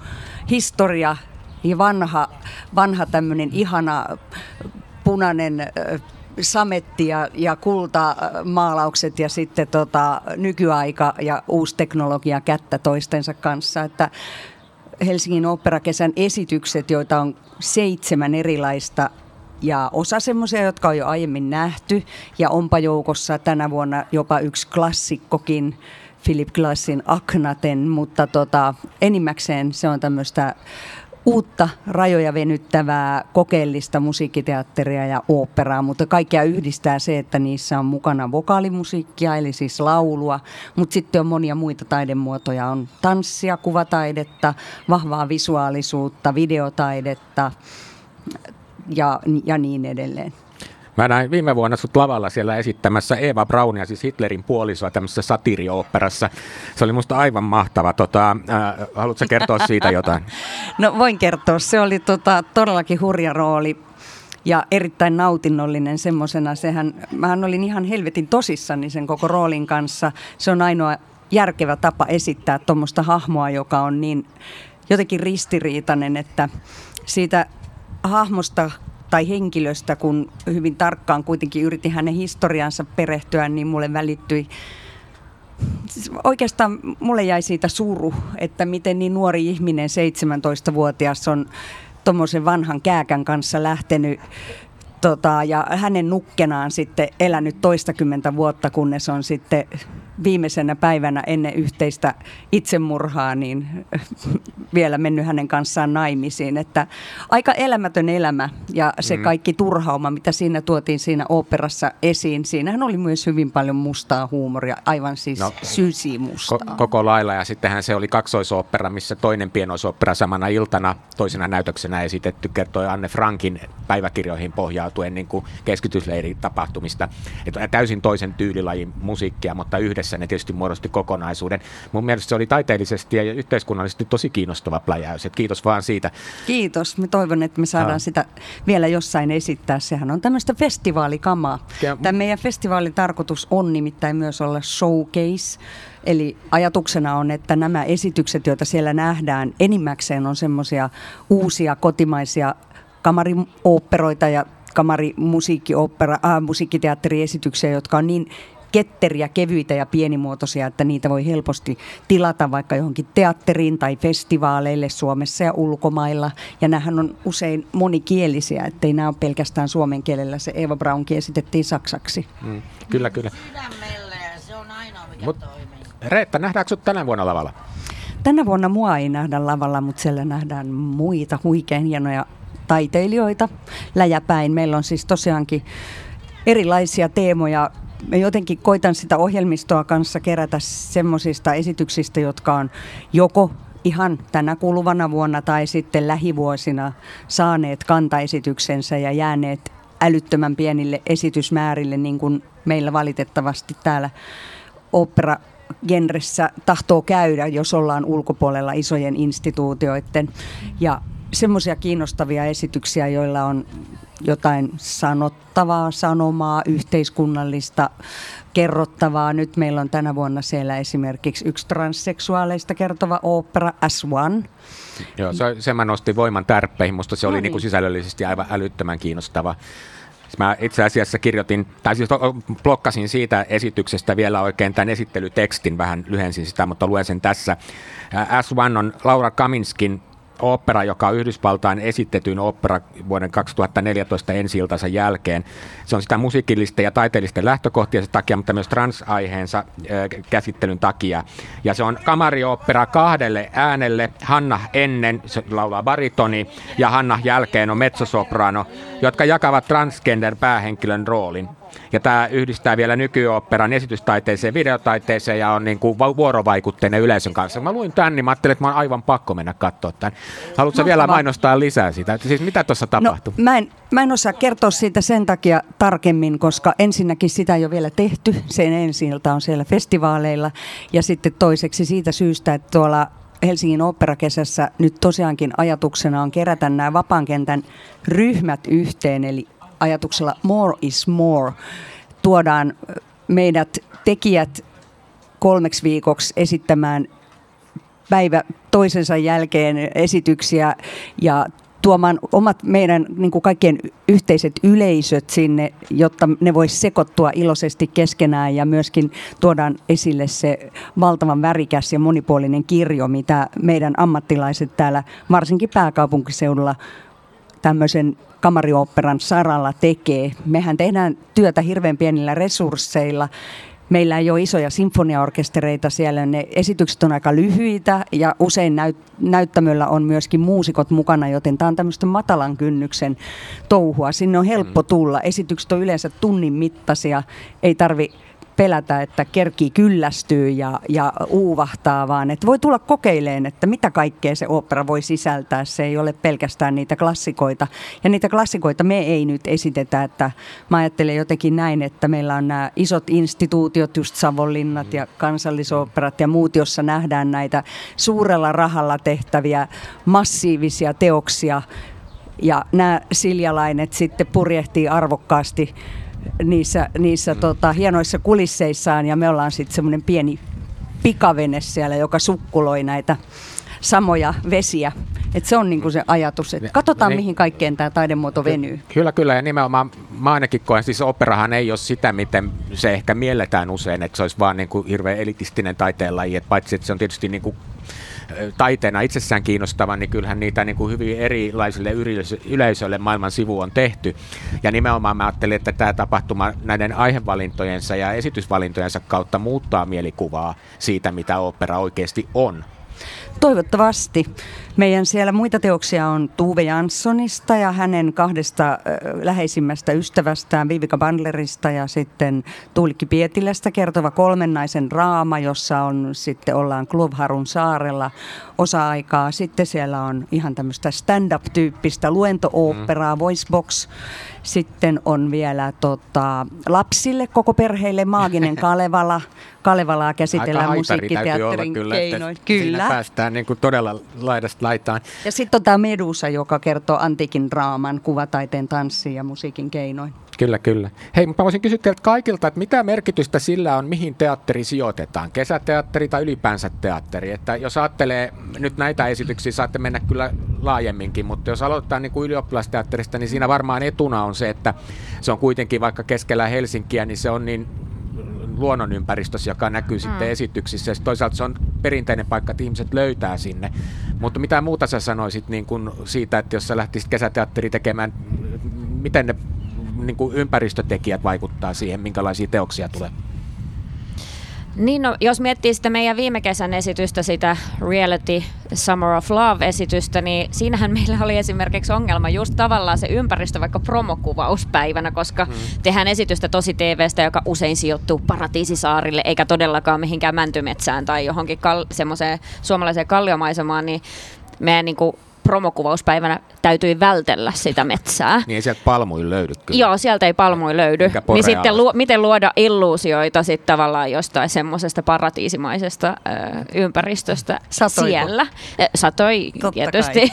historia ja vanha, vanha tämmöinen ihana punainen sametti ja, ja kultamaalaukset ja sitten tota, nykyaika ja uusi teknologia kättä toistensa kanssa. Että Helsingin oopperakesän esitykset, joita on seitsemän erilaista ja osa semmoisia, jotka on jo aiemmin nähty. Ja onpa joukossa tänä vuonna jopa yksi klassikkokin, Philip Glassin Aknaten, mutta tota, enimmäkseen se on tämmöistä uutta rajoja venyttävää kokeellista musiikkiteatteria ja oopperaa, mutta kaikkea yhdistää se, että niissä on mukana vokaalimusiikkia, eli siis laulua, mutta sitten on monia muita taidemuotoja, on tanssia, kuvataidetta, vahvaa visuaalisuutta, videotaidetta ja, ja niin edelleen. Mä näin viime vuonna sut lavalla siellä esittämässä Eva Braunia, siis Hitlerin puolisoa tämmöisessä satiriooperassa. Se oli musta aivan mahtava. Tota, äh, haluatko kertoa siitä jotain? No voin kertoa. Se oli tota, todellakin hurja rooli ja erittäin nautinnollinen semmoisena. Sehän, mähän olin ihan helvetin tosissani sen koko roolin kanssa. Se on ainoa järkevä tapa esittää tuommoista hahmoa, joka on niin jotenkin ristiriitainen, että siitä hahmosta tai henkilöstä, kun hyvin tarkkaan kuitenkin yritin hänen historiansa perehtyä, niin mulle välittyi Siis oikeastaan mulle jäi siitä suru, että miten niin nuori ihminen, 17-vuotias, on tuommoisen vanhan kääkän kanssa lähtenyt tota, ja hänen nukkenaan sitten elänyt toistakymmentä vuotta, kunnes on sitten viimeisenä päivänä ennen yhteistä itsemurhaa niin vielä mennyt hänen kanssaan naimisiin. Että aika elämätön elämä ja se mm. kaikki turhauma, mitä siinä tuotiin siinä operassa esiin. Siinähän oli myös hyvin paljon mustaa huumoria, aivan siis no, mustaa. Ko- koko lailla ja sittenhän se oli kaksoisopera, missä toinen pienoisopera samana iltana toisena näytöksenä esitetty kertoi Anne Frankin päiväkirjoihin pohjautuen niin kuin keskitysleirin tapahtumista. Että täysin toisen tyylilajin musiikkia, mutta yhdessä yhdessä ne tietysti muodosti kokonaisuuden. Mun mielestä se oli taiteellisesti ja yhteiskunnallisesti tosi kiinnostava pläjäys. Et kiitos vaan siitä. Kiitos. Mä toivon, että me saadaan no. sitä vielä jossain esittää. Sehän on tämmöistä festivaalikamaa. Tämä meidän festivaalin tarkoitus on nimittäin myös olla showcase. Eli ajatuksena on, että nämä esitykset, joita siellä nähdään, enimmäkseen on semmoisia uusia kotimaisia kamarioopperoita ja kamarimusiikkiopera, äh, musiikkiteatteriesityksiä, jotka on niin ketteriä, kevyitä ja pienimuotoisia, että niitä voi helposti tilata vaikka johonkin teatteriin tai festivaaleille Suomessa ja ulkomailla. Ja nämähän on usein monikielisiä, ettei nämä ole pelkästään suomen kielellä. Se Eva Braunkin esitettiin saksaksi. Mm, kyllä, kyllä. Sydämellä ja se on ainoa, mikä Mut, toimii. Reetta, nähdäänkö sinut tänä vuonna lavalla? Tänä vuonna mua ei nähdä lavalla, mutta siellä nähdään muita huikein hienoja taiteilijoita läjäpäin. Meillä on siis tosiaankin erilaisia teemoja mä jotenkin koitan sitä ohjelmistoa kanssa kerätä semmoisista esityksistä, jotka on joko ihan tänä kuluvana vuonna tai sitten lähivuosina saaneet kantaesityksensä ja jääneet älyttömän pienille esitysmäärille, niin kuin meillä valitettavasti täällä opera genressä tahtoo käydä, jos ollaan ulkopuolella isojen instituutioiden. Ja semmoisia kiinnostavia esityksiä, joilla on jotain sanottavaa, sanomaa, yhteiskunnallista kerrottavaa. Nyt meillä on tänä vuonna siellä esimerkiksi yksi transseksuaaleista kertova opera As One. Joo, se, se mä nostin voiman tärppeihin. Musta se no oli niin. Niin kuin sisällöllisesti aivan älyttömän kiinnostava. Mä itse asiassa kirjoitin, tai siis blokkasin siitä esityksestä vielä oikein tämän esittelytekstin, vähän lyhensin sitä, mutta luen sen tässä. As One on Laura Kaminskin opera, joka on Yhdysvaltain esitetyn opera vuoden 2014 ensi jälkeen. Se on sitä musiikillisten ja taiteellisten lähtökohtien takia, mutta myös transaiheensa käsittelyn takia. Ja se on kamariopera kahdelle äänelle. Hanna ennen se laulaa baritoni ja Hanna jälkeen on mezzosoprano, jotka jakavat transgender päähenkilön roolin. Ja tämä yhdistää vielä nykyoopperan esitystaiteeseen ja videotaiteeseen ja on niin kuin vuorovaikutteinen yleisön kanssa. Mä luin tämän, niin mä ajattelin, että mä on aivan pakko mennä katsoa tämän. Haluatko Mahtavaa. vielä mainostaa lisää sitä? Siis mitä tuossa tapahtui? No, mä, en, mä en osaa kertoa siitä sen takia tarkemmin, koska ensinnäkin sitä ei ole vielä tehty. Sen ensi on siellä festivaaleilla. Ja sitten toiseksi siitä syystä, että tuolla Helsingin oopperakesässä nyt tosiaankin ajatuksena on kerätä nämä vapaan kentän ryhmät yhteen, eli ajatuksella more is more. Tuodaan meidät tekijät kolmeksi viikoksi esittämään päivä toisensa jälkeen esityksiä ja tuomaan omat meidän niin kuin kaikkien yhteiset yleisöt sinne, jotta ne voisi sekoittua iloisesti keskenään ja myöskin tuodaan esille se valtavan värikäs ja monipuolinen kirjo, mitä meidän ammattilaiset täällä varsinkin pääkaupunkiseudulla tämmöisen kamariopperan saralla tekee. Mehän tehdään työtä hirveän pienillä resursseilla. Meillä ei ole isoja sinfoniaorkestereita siellä, ne esitykset on aika lyhyitä ja usein näyt- näyttämöllä on myöskin muusikot mukana, joten tämä on tämmöistä matalan kynnyksen touhua. Sinne on helppo mm. tulla. Esitykset on yleensä tunnin mittaisia, ei tarvi pelätä, että kerkii kyllästyy ja, ja uuvahtaa, vaan että voi tulla kokeileen, että mitä kaikkea se opera voi sisältää. Se ei ole pelkästään niitä klassikoita. Ja niitä klassikoita me ei nyt esitetä, että mä ajattelen jotenkin näin, että meillä on nämä isot instituutiot, just Savonlinnat ja kansallisoperat ja muut, jossa nähdään näitä suurella rahalla tehtäviä massiivisia teoksia. Ja nämä siljalainet sitten purjehtii arvokkaasti niissä, niissä mm. tota, hienoissa kulisseissaan ja me ollaan sitten semmoinen pieni pikavene siellä, joka sukkuloi näitä samoja vesiä. Et se on niinku se ajatus, että katsotaan niin, mihin kaikkeen tämä taidemuoto venyy. Kyllä, kyllä ja nimenomaan mä ainakin koen, siis operahan ei ole sitä, miten se ehkä mielletään usein, että se olisi vaan niinku hirveän elitistinen taiteenlaji, että paitsi että se on tietysti niinku taiteena itsessään kiinnostava, niin kyllähän niitä niin kuin hyvin erilaisille yleisöille maailman sivu on tehty. Ja nimenomaan mä ajattelin, että tämä tapahtuma näiden aihevalintojensa ja esitysvalintojensa kautta muuttaa mielikuvaa siitä, mitä opera oikeasti on. Toivottavasti. Meidän siellä muita teoksia on Tuve Janssonista ja hänen kahdesta läheisimmästä ystävästään Vivika Bandlerista ja sitten Tuulikki Pietilästä kertova kolmennaisen raama, jossa on sitten ollaan Klubharun saarella osa-aikaa. Sitten siellä on ihan tämmöistä stand-up-tyyppistä luento-oopperaa, mm. voicebox. Sitten on vielä tota, lapsille, koko perheille Maaginen Kalevala. Kalevalaa käsitellään musiikkiteatterin kyllä, keinoin. Kyllä. Siinä päästään niin kuin todella laidasta laitaan. Ja sitten on tämä Medusa, joka kertoo antiikin draaman, kuvataiteen, tanssin ja musiikin keinoin. Kyllä, kyllä. Hei, mä voisin kysyä teiltä kaikilta, että mitä merkitystä sillä on, mihin teatteri sijoitetaan? Kesäteatteri tai ylipäänsä teatteri? Että jos ajattelee nyt näitä esityksiä, saatte mennä kyllä laajemminkin, mutta jos aloittaa niin kuin ylioppilasteatterista, niin siinä varmaan etuna on se, että se on kuitenkin vaikka keskellä Helsinkiä, niin se on niin luonnonympäristössä, joka näkyy mm. sitten esityksissä. Ja toisaalta se on perinteinen paikka, että ihmiset löytää sinne. Mutta mitä muuta sä sanoisit niin kun siitä, että jos sä lähtisit kesäteatteri tekemään, miten ne niin kuin ympäristötekijät vaikuttaa siihen, minkälaisia teoksia tulee? Niin, no, jos miettii sitä meidän viime kesän esitystä, sitä Reality Summer of Love-esitystä, niin siinähän meillä oli esimerkiksi ongelma just tavallaan se ympäristö vaikka promokuvauspäivänä, koska hmm. tehdään esitystä tosi TVstä, joka usein sijoittuu Paratiisisaarille, eikä todellakaan mihinkään mäntymetsään tai johonkin kal- semmoiseen suomalaiseen kalliomaisemaan, niin meidän niin kuin promokuvauspäivänä täytyi vältellä sitä metsää. Niin ei sieltä palmuja löydy kyllä. Joo, sieltä ei palmuja löydy. Niin sitten lu- miten luoda illuusioita sitten tavallaan jostain semmoisesta paratiisimaisesta ö, ympäristöstä Satoiko? siellä. Satoi Totta tietysti.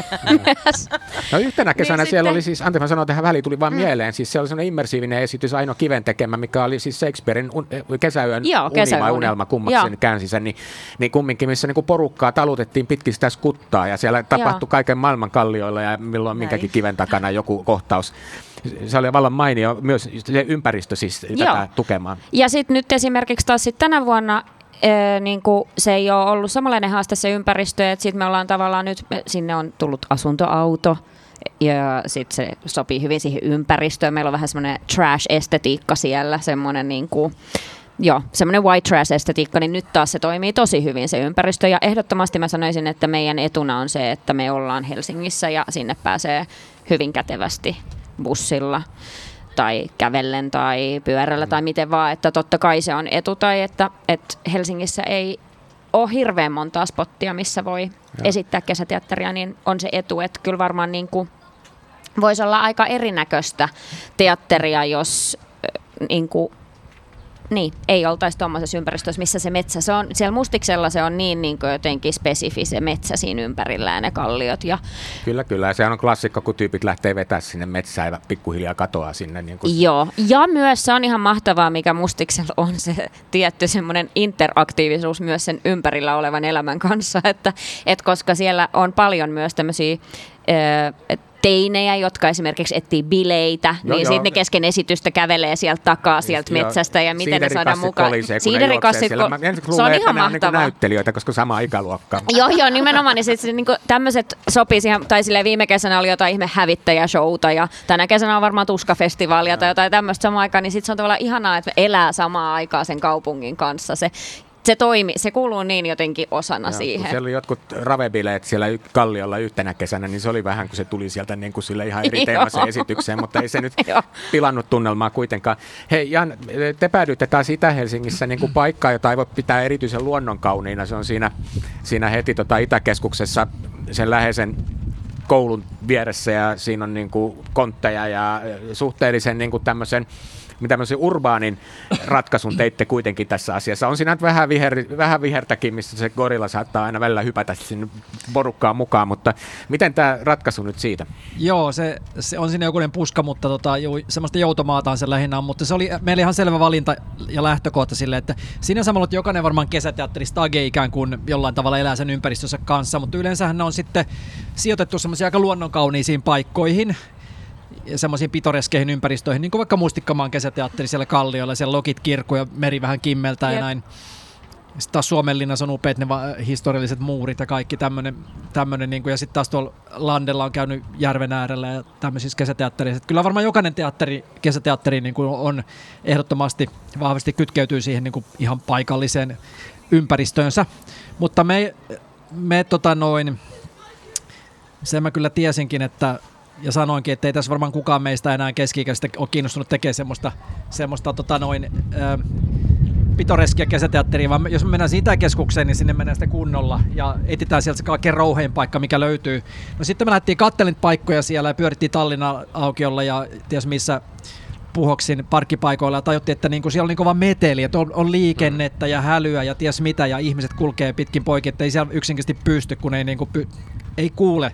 no yhtenä kesänä niin siellä sitten... oli siis, anteeksi mä sanon tähän väliin, tuli vaan mm. mieleen, siis se oli sellainen immersiivinen esitys Aino Kiven tekemä, mikä oli siis Shakespearein un, kesäyön Joo, uni vai unelma, kummaksi sen käänsi sen, niin, niin kumminkin, missä niin porukkaa talutettiin pitkin sitä skuttaa ja siellä tapahtui kaiken maailman kallioilla ja milloin Näin. minkäkin kiven takana joku kohtaus. Se oli vallan mainio myös se ympäristö siis tätä tukemaan. Ja sitten nyt esimerkiksi taas sit tänä vuonna Ee, niin kuin, se ei ole ollut samanlainen haaste se ympäristö, että sitten me ollaan tavallaan nyt, sinne on tullut asuntoauto, ja sitten se sopii hyvin siihen ympäristöön. Meillä on vähän semmoinen trash-estetiikka siellä, semmoinen niin kuin, Joo, semmoinen white trash-estetiikka, niin nyt taas se toimii tosi hyvin se ympäristö. Ja ehdottomasti mä sanoisin, että meidän etuna on se, että me ollaan Helsingissä ja sinne pääsee hyvin kätevästi bussilla tai kävellen tai pyörällä tai miten vaan, että totta kai se on etu tai että, että Helsingissä ei ole hirveän montaa spottia, missä voi Joo. esittää kesäteatteria, niin on se etu, että kyllä varmaan niin kuin voisi olla aika erinäköistä teatteria, jos niin kuin niin, ei oltaisi tuommoisessa ympäristössä, missä se metsä, se on, siellä Mustiksella se on niin, niin kuin jotenkin spesifi se metsä siinä ympärillä ja ne kalliot. Ja... Kyllä, kyllä. Ja se on klassikko, kun tyypit lähtee vetää sinne metsään ja pikkuhiljaa katoaa sinne. Niin kuin... Joo, ja myös se on ihan mahtavaa, mikä Mustiksella on se tietty semmoinen interaktiivisuus myös sen ympärillä olevan elämän kanssa, että, että koska siellä on paljon myös tämmöisiä teinejä, jotka esimerkiksi etsii bileitä, joo, niin sitten ne kesken esitystä kävelee sieltä takaa sieltä joo. metsästä ja miten ne saadaan mukaan. Siiderikassit, ko- se on ihan niinku mahtavaa. Niin näyttelijöitä, koska sama ikäluokka. joo, joo, nimenomaan. Niin sit, niin tämmöiset sopii siihen, tai silleen viime kesänä oli jotain ihme hävittäjäshowta ja tänä kesänä on varmaan tuskafestivaalia tai jotain tämmöistä samaan aikaan, niin sitten se on tavallaan ihanaa, että elää samaa aikaa sen kaupungin kanssa. Se se toimi, se kuuluu niin jotenkin osana Joo, siihen. Siellä oli jotkut ravebileet siellä Kalliolla yhtenä kesänä, niin se oli vähän, kun se tuli sieltä niin kuin sille ihan eri teemaseen esitykseen, mutta ei se nyt pilannut tunnelmaa kuitenkaan. Hei Jan, te päädyitte taas Itä-Helsingissä niin kuin paikkaa, jota ei voi pitää erityisen luonnonkauniina. Se on siinä, siinä heti tota Itäkeskuksessa sen läheisen koulun vieressä ja siinä on niin kuin kontteja ja suhteellisen niin kuin tämmöisen mitä tämmöisen urbaanin ratkaisun teitte kuitenkin tässä asiassa. On siinä vähän, viher, vähän vihertäkin, missä se gorilla saattaa aina välillä hypätä sinne porukkaan mukaan, mutta miten tämä ratkaisu nyt siitä? Joo, se, se on siinä jokunen puska, mutta tota, jo, semmoista joutomaataan se lähinnä on, mutta se oli meillä ihan selvä valinta ja lähtökohta sille, että siinä samalla että jokainen varmaan kesäteatteri stage ikään kuin jollain tavalla elää sen ympäristössä kanssa, mutta yleensähän ne on sitten sijoitettu semmoisia aika luonnonkauniisiin paikkoihin, semmoisiin pitoreskeihin ympäristöihin, niin kuin vaikka Mustikkamaan kesäteatteri siellä Kalliolla, siellä Lokit kirkku ja meri vähän kimmeltää ja näin. Sitten taas Suomenlinnassa on upeat ne historialliset muurit ja kaikki tämmöinen. tämmönen niin kuin, ja sitten taas tuolla Landella on käynyt järven äärellä ja tämmöisissä kesäteattereissa. Kyllä varmaan jokainen teatteri, kesäteatteri niin kuin on ehdottomasti vahvasti kytkeytyy siihen niin kuin ihan paikalliseen ympäristöönsä. Mutta me, me tota noin, sen mä kyllä tiesinkin, että ja sanoinkin, että ei tässä varmaan kukaan meistä enää keski ole kiinnostunut tekemään semmoista, semmoista tota noin, ää, pitoreskia kesäteatteria, vaan jos me mennään siitä keskukseen, niin sinne mennään sitten kunnolla ja etsitään sieltä se kaikkein rouhein paikka, mikä löytyy. No sitten me lähdettiin kattelin paikkoja siellä ja pyörittiin Tallinnan aukiolla ja ties missä puhoksin parkkipaikoilla ja tajuttiin, että niinku siellä on niin vaan meteli, että on, on liikennettä ja hälyä ja ties mitä ja ihmiset kulkee pitkin poikin, että ei siellä yksinkertaisesti pysty, kun ei, niinku py, ei kuule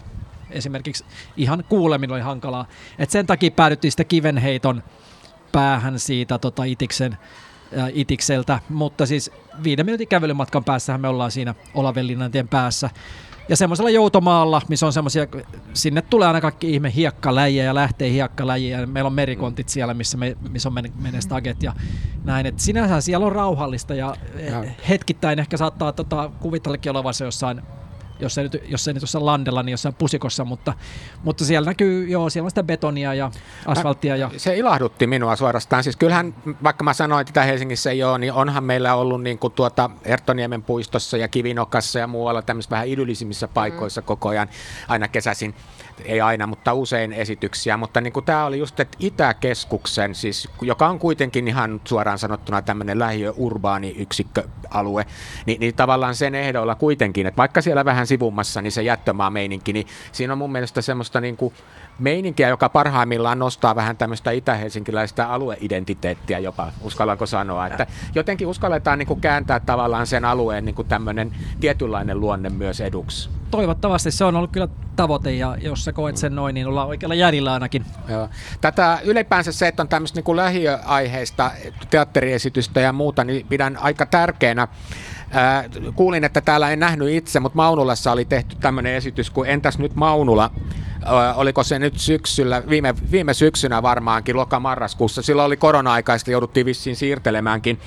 esimerkiksi ihan kuuleminen oli hankalaa. Et sen takia päädyttiin sitten kivenheiton päähän siitä tota Itiksen, ää, Itikseltä, mutta siis viiden minuutin kävelymatkan päässähän me ollaan siinä Olavellinnantien päässä. Ja semmoisella joutomaalla, missä on semmoisia, sinne tulee aina kaikki ihme hiekkaläjiä ja lähtee hiekkaläjiä. Ja meillä on merikontit siellä, missä, me, missä on menee staget ja näin. Et sinänsä siellä on rauhallista ja, ja. hetkittäin ehkä saattaa tota, kuvitellekin olevansa jossain jos ei nyt, jos ei nyt jossain landella, niin jossain pusikossa, mutta, mutta siellä näkyy, joo, siellä on sitä betonia ja asfalttia. Ja... Se ilahdutti minua suorastaan. Siis kyllähän, vaikka mä sanoin, että Helsingissä ei ole, niin onhan meillä ollut niin kuin tuota Ertoniemen puistossa ja Kivinokassa ja muualla tämmöisissä vähän idyllisimmissä paikoissa mm. koko ajan aina kesäisin ei aina, mutta usein esityksiä, mutta niin kuin tämä oli just, että Itäkeskuksen, siis, joka on kuitenkin ihan suoraan sanottuna tämmöinen lähiö-urbaani yksikköalue, niin, niin tavallaan sen ehdoilla kuitenkin, että vaikka siellä vähän sivummassa, niin se jättömaa meininki, niin siinä on mun mielestä semmoista niin kuin meininkiä, joka parhaimmillaan nostaa vähän tämmöistä itä-helsinkiläistä alueidentiteettiä jopa, uskallanko sanoa. Että jotenkin uskalletaan niin kuin kääntää tavallaan sen alueen niin kuin tämmöinen tietynlainen luonne myös eduksi. Toivottavasti se on ollut kyllä tavoite ja jos sä koet sen noin, niin ollaan oikealla järjellä ainakin. Joo. Tätä ylipäänsä se, että on tämmöistä niin lähiöaiheista teatteriesitystä ja muuta, niin pidän aika tärkeänä. Kuulin, että täällä en nähnyt itse, mutta Maunulassa oli tehty tämmöinen esitys kuin Entäs nyt Maunula? Oliko se nyt syksyllä, viime, viime syksynä varmaankin, loka-marraskuussa. Silloin oli korona-aikaista, jouduttiin vissiin siirtelemäänkin.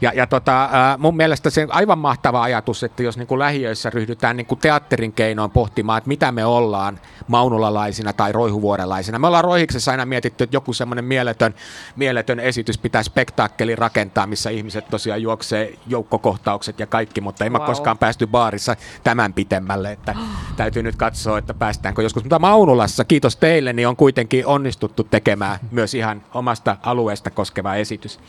Ja, ja tota, mun mielestä se aivan mahtava ajatus, että jos niin kuin lähiöissä ryhdytään niin kuin teatterin keinoin pohtimaan, että mitä me ollaan maunulalaisina tai roihuvuorelaisina. Me ollaan roihiksessa aina mietitty, että joku semmoinen mieletön, mieletön esitys pitää spektaakkeli rakentaa, missä ihmiset tosiaan juoksee joukkokohtaukset ja kaikki, mutta ei wow. mä koskaan päästy baarissa tämän pitemmälle, että täytyy nyt katsoa, että päästäänkö joskus. Mutta Maunulassa, kiitos teille, niin on kuitenkin onnistuttu tekemään myös ihan omasta alueesta koskeva esitys.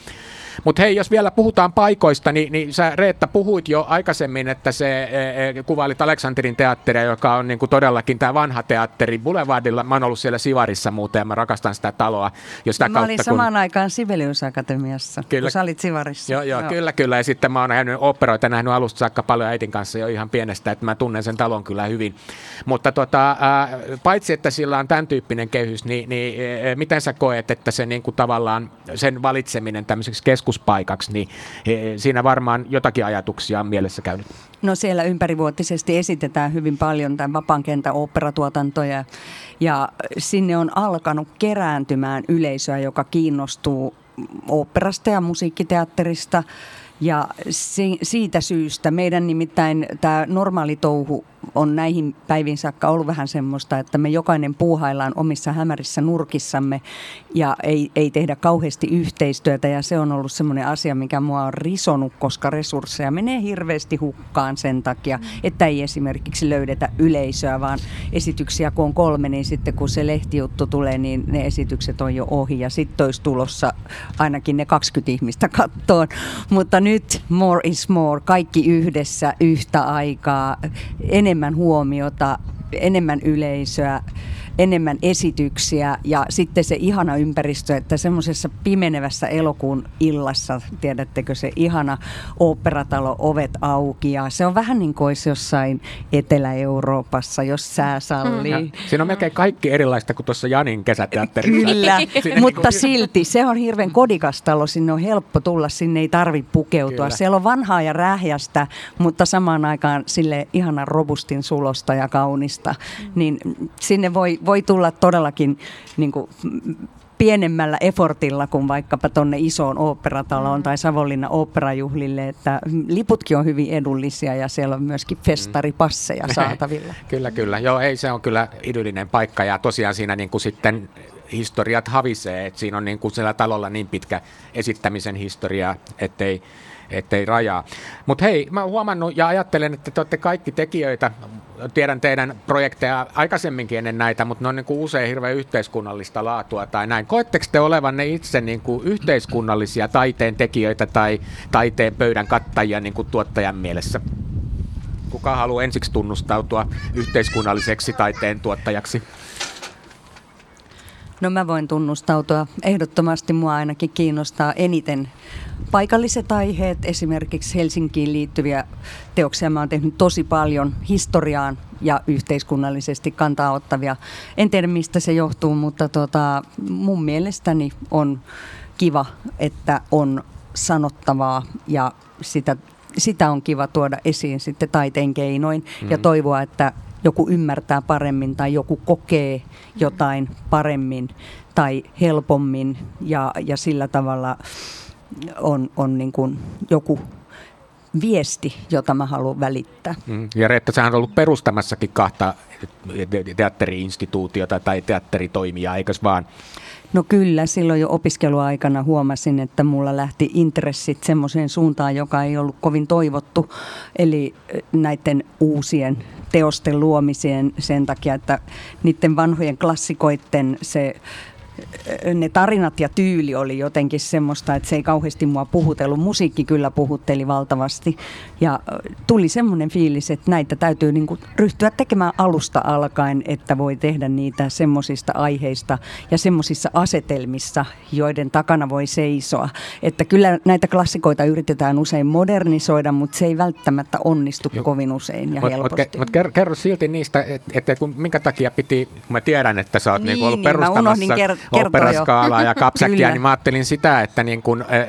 Mutta hei, jos vielä puhutaan paikoista, niin, niin sä Reetta puhuit jo aikaisemmin, että se e, e, kuvailit Aleksanterin teatteria, joka on niin kuin todellakin tämä vanha teatteri Boulevardilla. Mä oon ollut siellä Sivarissa muuten ja mä rakastan sitä taloa. Jo sitä mä kautta, olin samaan kun... aikaan Sibelius Akatemiassa, kyllä. kun sä olit Sivarissa. Joo, joo, joo, kyllä, kyllä. Ja sitten mä oon nähnyt operoita, nähnyt alusta saakka paljon äitin kanssa jo ihan pienestä, että mä tunnen sen talon kyllä hyvin. Mutta tota, äh, paitsi, että sillä on tämän tyyppinen kehys, niin, niin äh, miten sä koet, että se niin kuin tavallaan sen valitseminen tämmöiseksi keskuspaikaksi, niin siinä varmaan jotakin ajatuksia on mielessä käynyt. No siellä ympärivuotisesti esitetään hyvin paljon tämän vapaan kentän oopperatuotantoja ja sinne on alkanut kerääntymään yleisöä, joka kiinnostuu oopperasta ja musiikkiteatterista. Ja si- siitä syystä meidän nimittäin tämä normaali touhu on näihin päivin saakka ollut vähän semmoista, että me jokainen puuhaillaan omissa hämärissä nurkissamme ja ei, ei tehdä kauheasti yhteistyötä. Ja se on ollut semmoinen asia, mikä mua on risonut, koska resursseja menee hirveästi hukkaan sen takia, että ei esimerkiksi löydetä yleisöä, vaan esityksiä kun on kolme, niin sitten kun se lehtijuttu tulee, niin ne esitykset on jo ohi. Ja sitten olisi tulossa ainakin ne 20 ihmistä kattoon. Mutta nyt more is more, kaikki yhdessä yhtä aikaa, enemmän enemmän huomiota, enemmän yleisöä enemmän esityksiä ja sitten se ihana ympäristö, että semmoisessa pimenevässä elokuun illassa, tiedättekö se ihana oopperatalo, ovet auki ja se on vähän niin kuin olisi jossain Etelä-Euroopassa, jos sää sallii. Ja siinä on melkein kaikki erilaista kuin tuossa Janin kesäteatterissa. Kyllä, mutta silti se on hirveän kodikas talo, sinne on helppo tulla, sinne ei tarvitse pukeutua. Kyllä. Siellä on vanhaa ja rähjästä, mutta samaan aikaan sille ihana robustin sulosta ja kaunista, niin sinne voi, voi tulla todellakin niin kuin, pienemmällä efortilla kuin vaikkapa tuonne isoon oopperataloon mm. tai Savonlinnan oopperajuhlille, että liputkin on hyvin edullisia ja siellä on myöskin festaripasseja mm. saatavilla. kyllä, kyllä. Joo, ei se on kyllä idyllinen paikka ja tosiaan siinä niin kuin sitten historiat havisee, että siinä on niin kuin siellä talolla niin pitkä esittämisen historia, ettei ettei rajaa. Mutta hei, mä oon huomannut ja ajattelen, että te olette kaikki tekijöitä, tiedän teidän projekteja aikaisemminkin ennen näitä, mutta ne on niin kuin usein hirveän yhteiskunnallista laatua tai näin. Koetteko te olevanne itse niin kuin yhteiskunnallisia taiteen tekijöitä tai taiteen pöydän kattajia niin kuin tuottajan mielessä? Kuka haluaa ensiksi tunnustautua yhteiskunnalliseksi taiteen tuottajaksi? No mä voin tunnustautua. Ehdottomasti mua ainakin kiinnostaa eniten paikalliset aiheet, esimerkiksi Helsinkiin liittyviä teoksia. Mä oon tehnyt tosi paljon historiaan ja yhteiskunnallisesti kantaa ottavia. En tiedä mistä se johtuu, mutta tota, mun mielestäni on kiva, että on sanottavaa ja sitä, sitä on kiva tuoda esiin sitten taiteen keinoin mm. ja toivoa, että joku ymmärtää paremmin tai joku kokee jotain paremmin tai helpommin ja, ja sillä tavalla on, on niin kuin joku viesti, jota mä haluan välittää. Mm. Ja Reetta, sä on ollut perustamassakin kahta teatteriinstituutiota tai teatteritoimijaa, eikös vaan? No kyllä, silloin jo opiskeluaikana huomasin, että mulla lähti intressit semmoiseen suuntaan, joka ei ollut kovin toivottu, eli näiden uusien teosten luomiseen sen takia, että niiden vanhojen klassikoiden se ne tarinat ja tyyli oli jotenkin semmoista, että se ei kauheasti mua puhutellut. Musiikki kyllä puhutteli valtavasti. Ja tuli semmoinen fiilis, että näitä täytyy niin kuin ryhtyä tekemään alusta alkaen, että voi tehdä niitä semmoisista aiheista ja semmoisissa asetelmissa, joiden takana voi seisoa. Että kyllä näitä klassikoita yritetään usein modernisoida, mutta se ei välttämättä onnistu Joo. kovin usein ja mut, helposti. Mutta mut kerro, kerro silti niistä, että et, et, minkä takia piti, mä tiedän, että sä oot niin, niin ollut niin, perustamassa operaskaalaa ja kapsäkkiä, niin mä ajattelin sitä, että niin kun, ä, ä,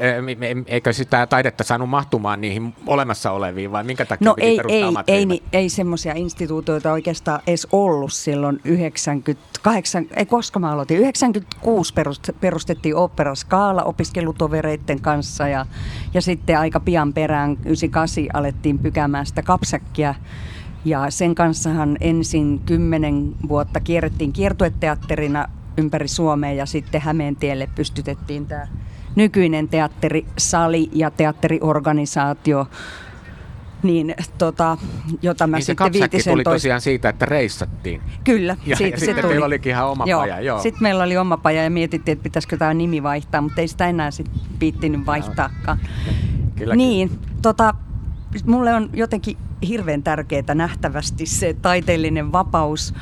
eikö sitä taidetta saanut mahtumaan niihin olemassa oleviin, vai minkä takia No piti ei, ei, ei, niin, ei semmoisia instituutioita oikeastaan edes ollut silloin 98, ei koska mä aloitin, 96 perust- perustettiin Opera Scala opiskelutovereiden kanssa ja, ja sitten aika pian perään 98 alettiin pykäämään sitä kapsäkkiä. Ja sen kanssahan ensin kymmenen vuotta kierrettiin kiertueteatterina ympäri Suomea ja sitten Hämeentielle pystytettiin tämä nykyinen teatterisali ja teatteriorganisaatio, niin, tota, jota mä Niin se sitten kapsäkki viitisen tuli toista- tosiaan siitä, että reissattiin. Kyllä, Ja- siitä ja se sitten tuli. teillä olikin ihan oma paja, joo. Sitten meillä oli oma paja ja mietittiin, että pitäisikö tämä nimi vaihtaa, mutta ei sitä enää sit viittinyt vaihtaakaan. Kyllä, niin, tota, mulle on jotenkin hirveän tärkeää nähtävästi se taiteellinen vapaus,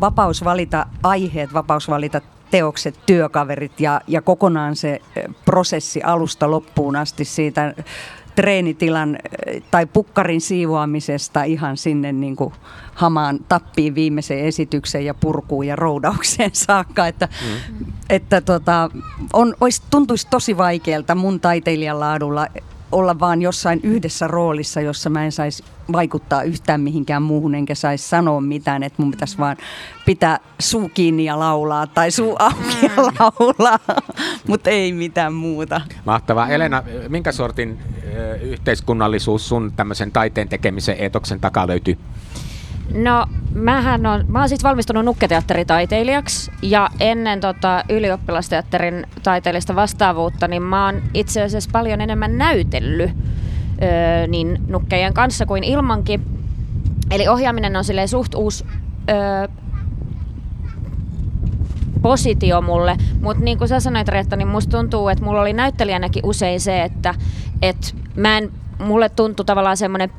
vapaus valita aiheet, vapaus valita teokset, työkaverit ja, ja kokonaan se eh, prosessi alusta loppuun asti siitä treenitilan eh, tai pukkarin siivoamisesta ihan sinne niin kuin hamaan tappiin viimeiseen esitykseen ja purkuun ja roudaukseen saakka. Että, mm. että tota, on, olisi, tuntuisi tosi vaikealta mun taiteilijan laadulla olla vaan jossain yhdessä roolissa, jossa mä en saisi vaikuttaa yhtään mihinkään muuhun, enkä saisi sanoa mitään, että mun pitäisi vaan pitää suu kiinni ja laulaa tai suu auki ja laulaa, mutta ei mitään muuta. Mahtavaa. Elena, minkä sortin yhteiskunnallisuus sun tämmöisen taiteen tekemisen etoksen takaa löytyy? No, mähän on, mä oon siis valmistunut nukketeatteritaiteilijaksi ja ennen tota ylioppilasteatterin taiteellista vastaavuutta, niin mä oon itse asiassa paljon enemmän näytellyt öö, niin nukkejen kanssa kuin ilmankin. Eli ohjaaminen on silleen suht uusi öö, positio mulle, mutta niin kuin sä sanoit Reetta, niin musta tuntuu, että mulla oli näyttelijänäkin usein se, että et mä en, mulle tuntui tavallaan semmoinen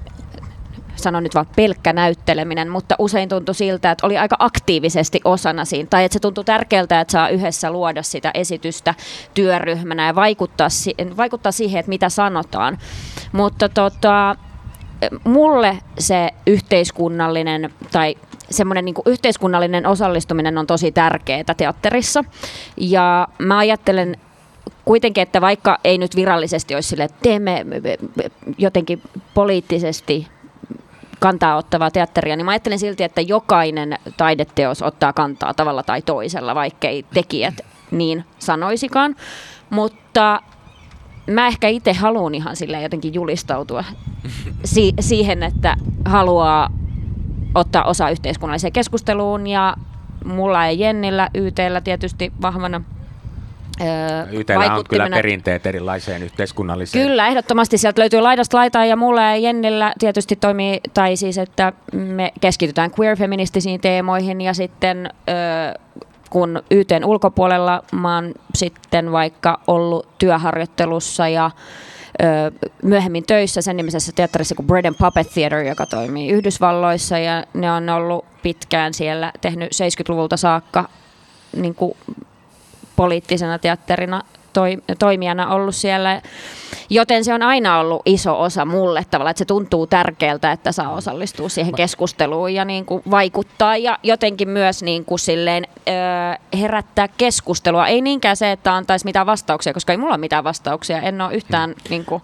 sanon nyt vaan pelkkä näytteleminen, mutta usein tuntui siltä, että oli aika aktiivisesti osana siinä, tai että se tuntui tärkeältä, että saa yhdessä luoda sitä esitystä työryhmänä ja vaikuttaa, vaikuttaa siihen, että mitä sanotaan. Mutta tota, mulle se yhteiskunnallinen tai semmoinen niin yhteiskunnallinen osallistuminen on tosi tärkeää teatterissa. Ja mä ajattelen kuitenkin, että vaikka ei nyt virallisesti olisi sille, että teemme jotenkin poliittisesti kantaa ottavaa teatteria, niin mä ajattelen silti, että jokainen taideteos ottaa kantaa tavalla tai toisella, vaikkei tekijät niin sanoisikaan. Mutta mä ehkä itse haluan ihan sille jotenkin julistautua si- siihen, että haluaa ottaa osaa yhteiskunnalliseen keskusteluun ja mulla ja Jennillä YTllä tietysti vahvana YTllä on kyllä perinteet erilaiseen yhteiskunnalliseen. Kyllä, ehdottomasti sieltä löytyy laidasta laitaa ja mulla ja Jennillä tietysti toimii, tai siis että me keskitytään queer-feministisiin teemoihin ja sitten kun YTn ulkopuolella mä oon sitten vaikka ollut työharjoittelussa ja myöhemmin töissä sen nimisessä teatterissa kuin Bread and Puppet Theater, joka toimii Yhdysvalloissa ja ne on ollut pitkään siellä, tehnyt 70-luvulta saakka niin kuin poliittisena teatterina toi, toimijana ollut siellä. Joten se on aina ollut iso osa mulle tavallaan, että se tuntuu tärkeältä, että saa osallistua siihen keskusteluun ja niin kuin vaikuttaa ja jotenkin myös niin kuin silleen, ö, herättää keskustelua. Ei niinkään se, että antaisi mitään vastauksia, koska ei mulla ole mitään vastauksia. En ole yhtään niin kuin,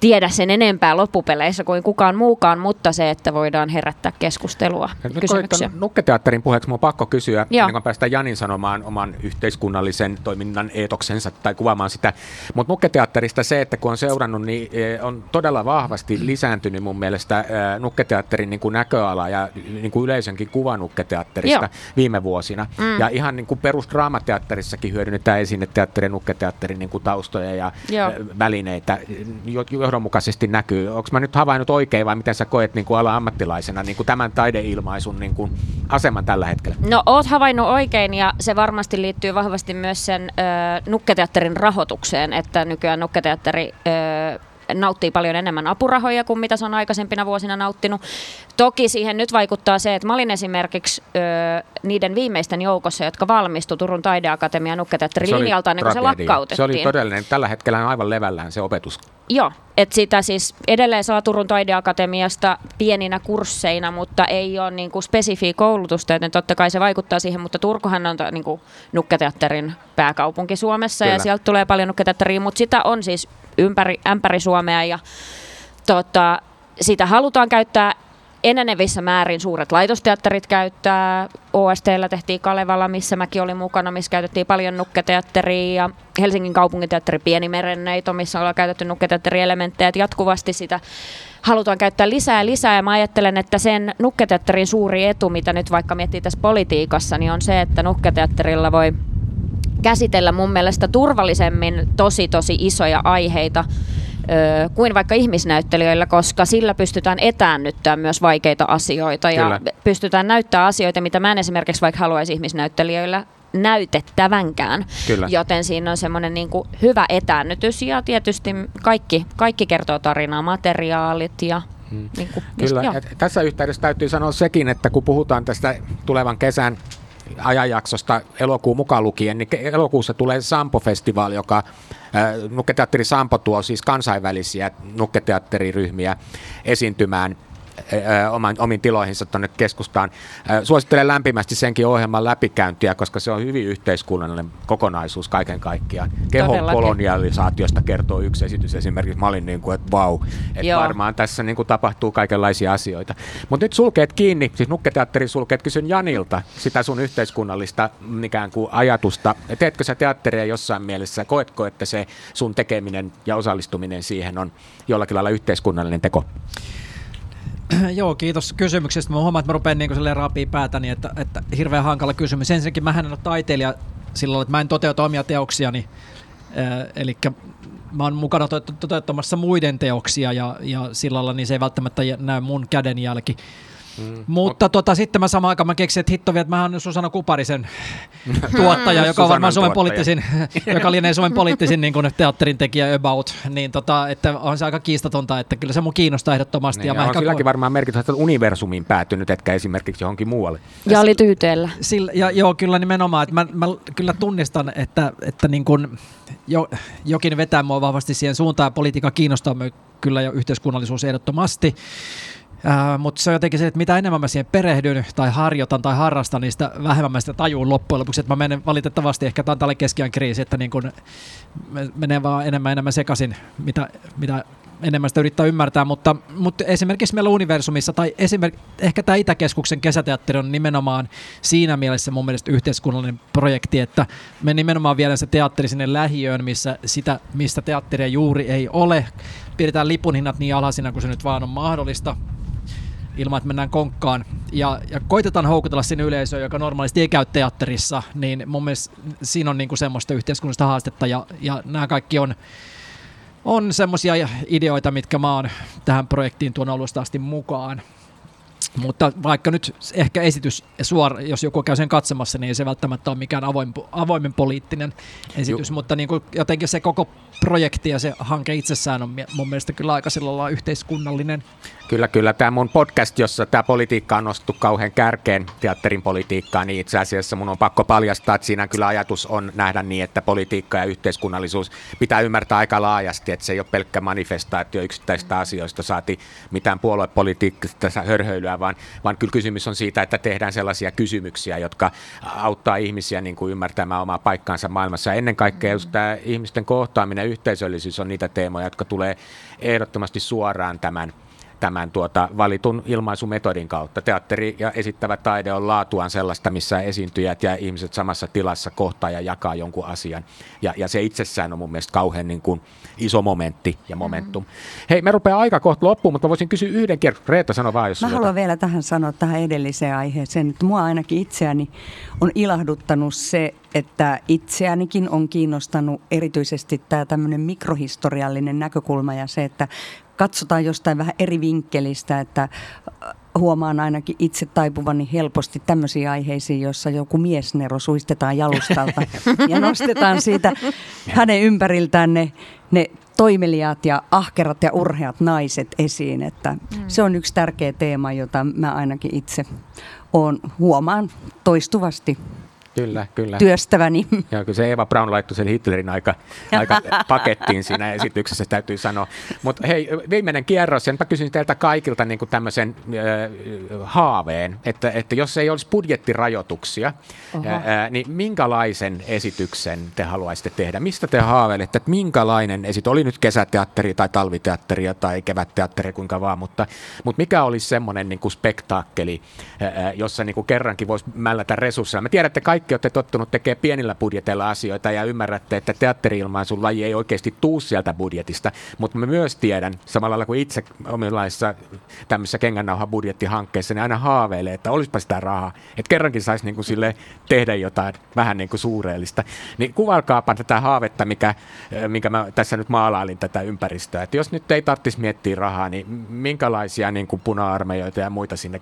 tiedä sen enempää loppupeleissä kuin kukaan muukaan, mutta se, että voidaan herättää keskustelua, Nyt kysymyksiä. nukketeatterin puheeksi, minun on pakko kysyä, Joo. ennen kuin päästään Janin sanomaan oman yhteiskunnallisen toiminnan eetoksensa tai kuvaamaan sitä. Mutta nukketeatterista se, että kun on seurannut, niin eh, on todella vahvasti lisääntynyt mun mielestä eh, nukketeatterin niin kuin näköala ja niin kuin yleisönkin kuva nukketeatterista Joo. viime vuosina. Mm. Ja ihan niin kuin perusdraamateatterissakin hyödynnetään esineteatterin, nukketeatterin niin kuin taustoja ja Joo. eh, välineitä jo- johdonmukaisesti näkyy. Onko mä nyt havainnut oikein vai miten sä koet niin kuin alan ammattilaisena niin kuin tämän taideilmaisun niin kuin aseman tällä hetkellä? No oot havainnut oikein ja se varmasti liittyy vahvasti myös sen ö, nukketeatterin rahoitukseen, että nykyään nukketeatteri ö, nauttii paljon enemmän apurahoja kuin mitä se on aikaisempina vuosina nauttinut. Toki siihen nyt vaikuttaa se, että mä olin esimerkiksi ö, niiden viimeisten joukossa, jotka valmistui Turun taideakatemian nukketeatterin linjalta ennen kuin se lakkautettiin. Se oli todellinen. Tällä hetkellä on aivan levällään se opetus. Joo, että sitä siis edelleen saa Turun taideakatemiasta pieninä kursseina, mutta ei ole niin kuin spesifiä koulutusta, joten totta kai se vaikuttaa siihen, mutta Turkuhan on niin kuin nukketeatterin pääkaupunki Suomessa Kyllä. ja sieltä tulee paljon nukketeatteria, mutta sitä on siis ympäri, ämpäri Suomea ja tota, sitä halutaan käyttää enenevissä määrin suuret laitosteatterit käyttää. OSTllä tehtiin Kalevala, missä mäkin olin mukana, missä käytettiin paljon nukketeatteria ja Helsingin kaupunginteatteri Pieni Merenneito, missä ollaan käytetty nukketeatterielementtejä. Jatkuvasti sitä halutaan käyttää lisää ja lisää ja mä ajattelen, että sen nukketeatterin suuri etu, mitä nyt vaikka miettii tässä politiikassa, niin on se, että nukketeatterilla voi käsitellä mun mielestä turvallisemmin tosi tosi isoja aiheita kuin vaikka ihmisnäyttelijöillä, koska sillä pystytään etäännyttämään myös vaikeita asioita ja Kyllä. pystytään näyttämään asioita, mitä mä en esimerkiksi vaikka haluaisi ihmisnäyttelijöillä näytettävänkään. Kyllä. Joten siinä on semmoinen niin kuin hyvä etäännytys ja tietysti kaikki, kaikki kertoo tarinaa, materiaalit ja Hmm. Niin kuin, Kyllä. Just, tässä yhteydessä täytyy sanoa sekin, että kun puhutaan tästä tulevan kesän ajanjaksosta elokuun mukaan lukien, niin elokuussa tulee Sampo-festivaali, joka Nukketeatteri Sampo tuo siis kansainvälisiä nukketeatteriryhmiä esiintymään oman, omin tiloihinsa tuonne keskustaan. Suosittelen lämpimästi senkin ohjelman läpikäyntiä, koska se on hyvin yhteiskunnallinen kokonaisuus kaiken kaikkiaan. Kehon Todellakin. kolonialisaatiosta kertoo yksi esitys esimerkiksi. Mä olin niin kuin, että vau, että varmaan tässä niin kuin tapahtuu kaikenlaisia asioita. Mutta nyt sulkeet kiinni, siis nukketeatterin sulkeet, kysyn Janilta sitä sun yhteiskunnallista ikään kuin ajatusta. Teetkö sä teatteria jossain mielessä? Koetko, että se sun tekeminen ja osallistuminen siihen on jollakin lailla yhteiskunnallinen teko? Joo, kiitos kysymyksestä. Mä huomaan, että mä rupean niin rapii päätäni, että, että hirveän hankala kysymys. Ensinnäkin mä en ole taiteilija silloin, että mä en toteuta omia teoksiani. Äh, eli mä oon mukana toteuttamassa muiden teoksia ja, ja sillä lailla niin se ei välttämättä näy mun kädenjälki. Mm. Mutta tota, sitten mä samaan aikaan mä keksin, että hitto että mä oon Susanna Kuparisen tuottaja, joka on varmaan Suomen poliittisin, joka lienee Suomen poliittisin niin kuin teatterin tekijä about, niin tota, että on se aika kiistatonta, että kyllä se mun kiinnostaa ehdottomasti. Niin, ja, ja on silläkin ko- varmaan merkitys, että universumiin päätynyt, etkä esimerkiksi johonkin muualle. Ja oli tyyteellä. Sillä, ja, joo, kyllä nimenomaan, että mä, mä kyllä tunnistan, että, että niin kuin jo, jokin vetää mua vahvasti siihen suuntaan, politiikka kiinnostaa kyllä ja yhteiskunnallisuus ehdottomasti. Uh, mutta se on jotenkin se, että mitä enemmän mä siihen perehdyn tai harjoitan tai harrastan, niin sitä vähemmän mä sitä tajuun loppujen lopuksi. Että mä menen valitettavasti, ehkä tämä on tälle keskiään kriisi, että niin kun menee vaan enemmän enemmän sekaisin, mitä, mitä enemmän sitä yrittää ymmärtää, mutta, mutta esimerkiksi meillä Universumissa, tai esimerkiksi ehkä tämä Itäkeskuksen kesäteatteri on nimenomaan siinä mielessä mun mielestä yhteiskunnallinen projekti, että me nimenomaan viedään se teatteri sinne lähiöön, missä sitä, mistä teatteria juuri ei ole. Pidetään lipun hinnat niin alhaisina kuin se nyt vaan on mahdollista ilman, että mennään konkkaan. Ja, ja koitetaan houkutella sinne yleisöön, joka normaalisti ei käy teatterissa, niin mun mielestä siinä on niinku semmoista yhteiskunnallista haastetta ja, ja nämä kaikki on, on semmoisia ideoita, mitkä mä oon tähän projektiin tuon alusta asti mukaan. Mutta vaikka nyt ehkä esitys, suora, jos joku käy sen katsomassa, niin ei se välttämättä ole mikään avoin, avoimen poliittinen esitys, Ju. mutta niin kuin jotenkin se koko projekti ja se hanke itsessään on mun mielestä kyllä aika sillä yhteiskunnallinen. Kyllä, kyllä. Tämä mun podcast, jossa tämä politiikka on nostettu kauhean kärkeen teatterin politiikkaa, niin itse asiassa mun on pakko paljastaa, että siinä kyllä ajatus on nähdä niin, että politiikka ja yhteiskunnallisuus pitää ymmärtää aika laajasti, että se ei ole pelkkä manifestaatio yksittäistä asioista, saati mitään puoluepolitiikasta hörhöilyä, vaan, vaan kyllä kysymys on siitä, että tehdään sellaisia kysymyksiä, jotka auttaa ihmisiä niin kuin ymmärtämään omaa paikkaansa maailmassa. Ennen kaikkea just tämä ihmisten kohtaaminen ja yhteisöllisyys on niitä teemoja, jotka tulee ehdottomasti suoraan tämän tämän tuota, valitun ilmaisumetodin kautta. Teatteri ja esittävä taide on laatuaan sellaista, missä esiintyjät ja ihmiset samassa tilassa kohtaa ja jakaa jonkun asian. Ja, ja se itsessään on mun mielestä kauhean niin kuin iso momentti ja momentum. Mm-hmm. Hei, me rupeaa aika kohta loppuun, mutta voisin kysyä yhden kerran. Reetta, sano vaan, jos Mä haluan vielä tähän sanoa, tähän edelliseen aiheeseen, että mua ainakin itseäni on ilahduttanut se, että itseänikin on kiinnostanut erityisesti tämä tämmöinen mikrohistoriallinen näkökulma ja se, että katsotaan jostain vähän eri vinkkelistä, että äh, huomaan ainakin itse taipuvani helposti tämmöisiin aiheisiin, joissa joku miesnero suistetaan jalustalta ja nostetaan siitä hänen ympäriltään ne, ne toimeliaat ja ahkerat ja urheat naiset esiin. Että mm. Se on yksi tärkeä teema, jota mä ainakin itse on, huomaan toistuvasti Kyllä, kyllä. työstäväni. Joo, kyllä se Eva Braun laittoi sen Hitlerin aika, aika pakettiin siinä esityksessä, täytyy sanoa. Mutta hei, viimeinen kierros, ja mä kysyn teiltä kaikilta niin kuin tämmöisen äh, haaveen, että, että jos ei olisi budjettirajoituksia, äh, niin minkälaisen esityksen te haluaisitte tehdä? Mistä te haaveilette, että minkälainen esitys, oli nyt kesäteatteri tai talviteatteria tai kevätteatteri, kuinka vaan, mutta, mutta mikä olisi semmoinen niin kuin spektaakkeli, äh, jossa niin kuin kerrankin voisi mällätä resursseja? Mä tiedän, että kaikki olette tottunut tekemään pienillä budjeteilla asioita ja ymmärrätte, että teatteri-ilmaisun laji ei oikeasti tuu sieltä budjetista, mutta mä myös tiedän, samalla lailla kuin itse omilaisissa tämmöisissä kengännauha budjettihankkeissa, niin aina haaveilee, että olisipa sitä rahaa, että kerrankin saisi niin kuin sille tehdä jotain vähän niin kuin suureellista. Niin kuvailkaapa tätä haavetta, mikä, minkä mä tässä nyt maalailin tätä ympäristöä, että jos nyt ei tarvitsisi miettiä rahaa, niin minkälaisia niin kuin puna-armeijoita ja muita sinne,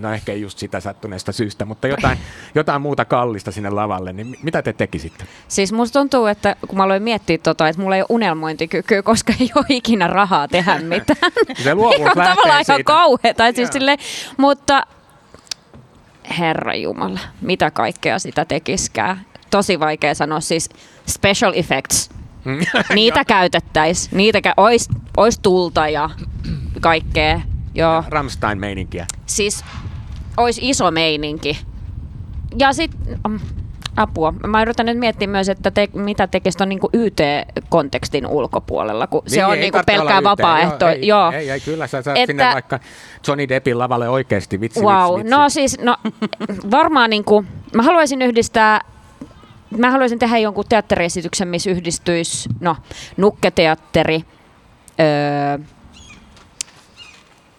no ehkä ei just sitä sattuneesta syystä, mutta jotain, jotain muuta kallista sinne lavalle, niin mitä te tekisitte? Siis musta tuntuu, että kun mä aloin miettiä tota, että mulla ei ole unelmointikykyä, koska ei ole ikinä rahaa tehdä mitään. Se luovuus Mikä on lähtee tavallaan ihan siitä. kauheeta. Siis sille, mutta herra Jumala, mitä kaikkea sitä tekiskää. Tosi vaikea sanoa. Siis special effects. Niitä käytettäisiin. Niitä kä- ois, ois tulta ja kaikkea. Joo. Ramstein-meininkiä. Siis olisi iso meininki. Ja sitten apua. Mä yritän nyt miettiä myös, että te, mitä tekisi tuon niinku YT-kontekstin ulkopuolella, kun se Niin, on ei niinku tarvitse pelkkää vapaaehto. Joo, ei, Joo. Ei, ei, kyllä sä saat Että- sinne vaikka Johnny Deppin lavalle oikeasti, vitsi, Wow, vitsi, vitsi. no siis, no varmaan niinku, mä haluaisin yhdistää, mä haluaisin tehdä jonkun teatteriesityksen, missä yhdistyisi, no, nukketeatteri, öö,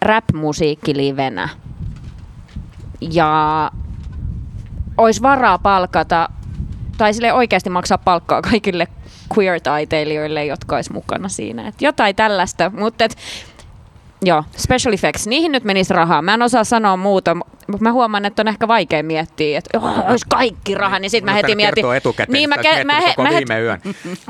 rap-musiikki livenä ja olisi varaa palkata, tai sille oikeasti maksaa palkkaa kaikille queer-taiteilijoille, jotka olisi mukana siinä. Et jotain tällaista, mutta Joo, special effects. Niihin nyt menisi rahaa. Mä en osaa sanoa muuta, mutta mä huomaan, että on ehkä vaikea miettiä, että oh, olisi kaikki raha, niin sitten mä heti mietin. etukäteen, niin, mä, olet mä, koko mä, viime yön.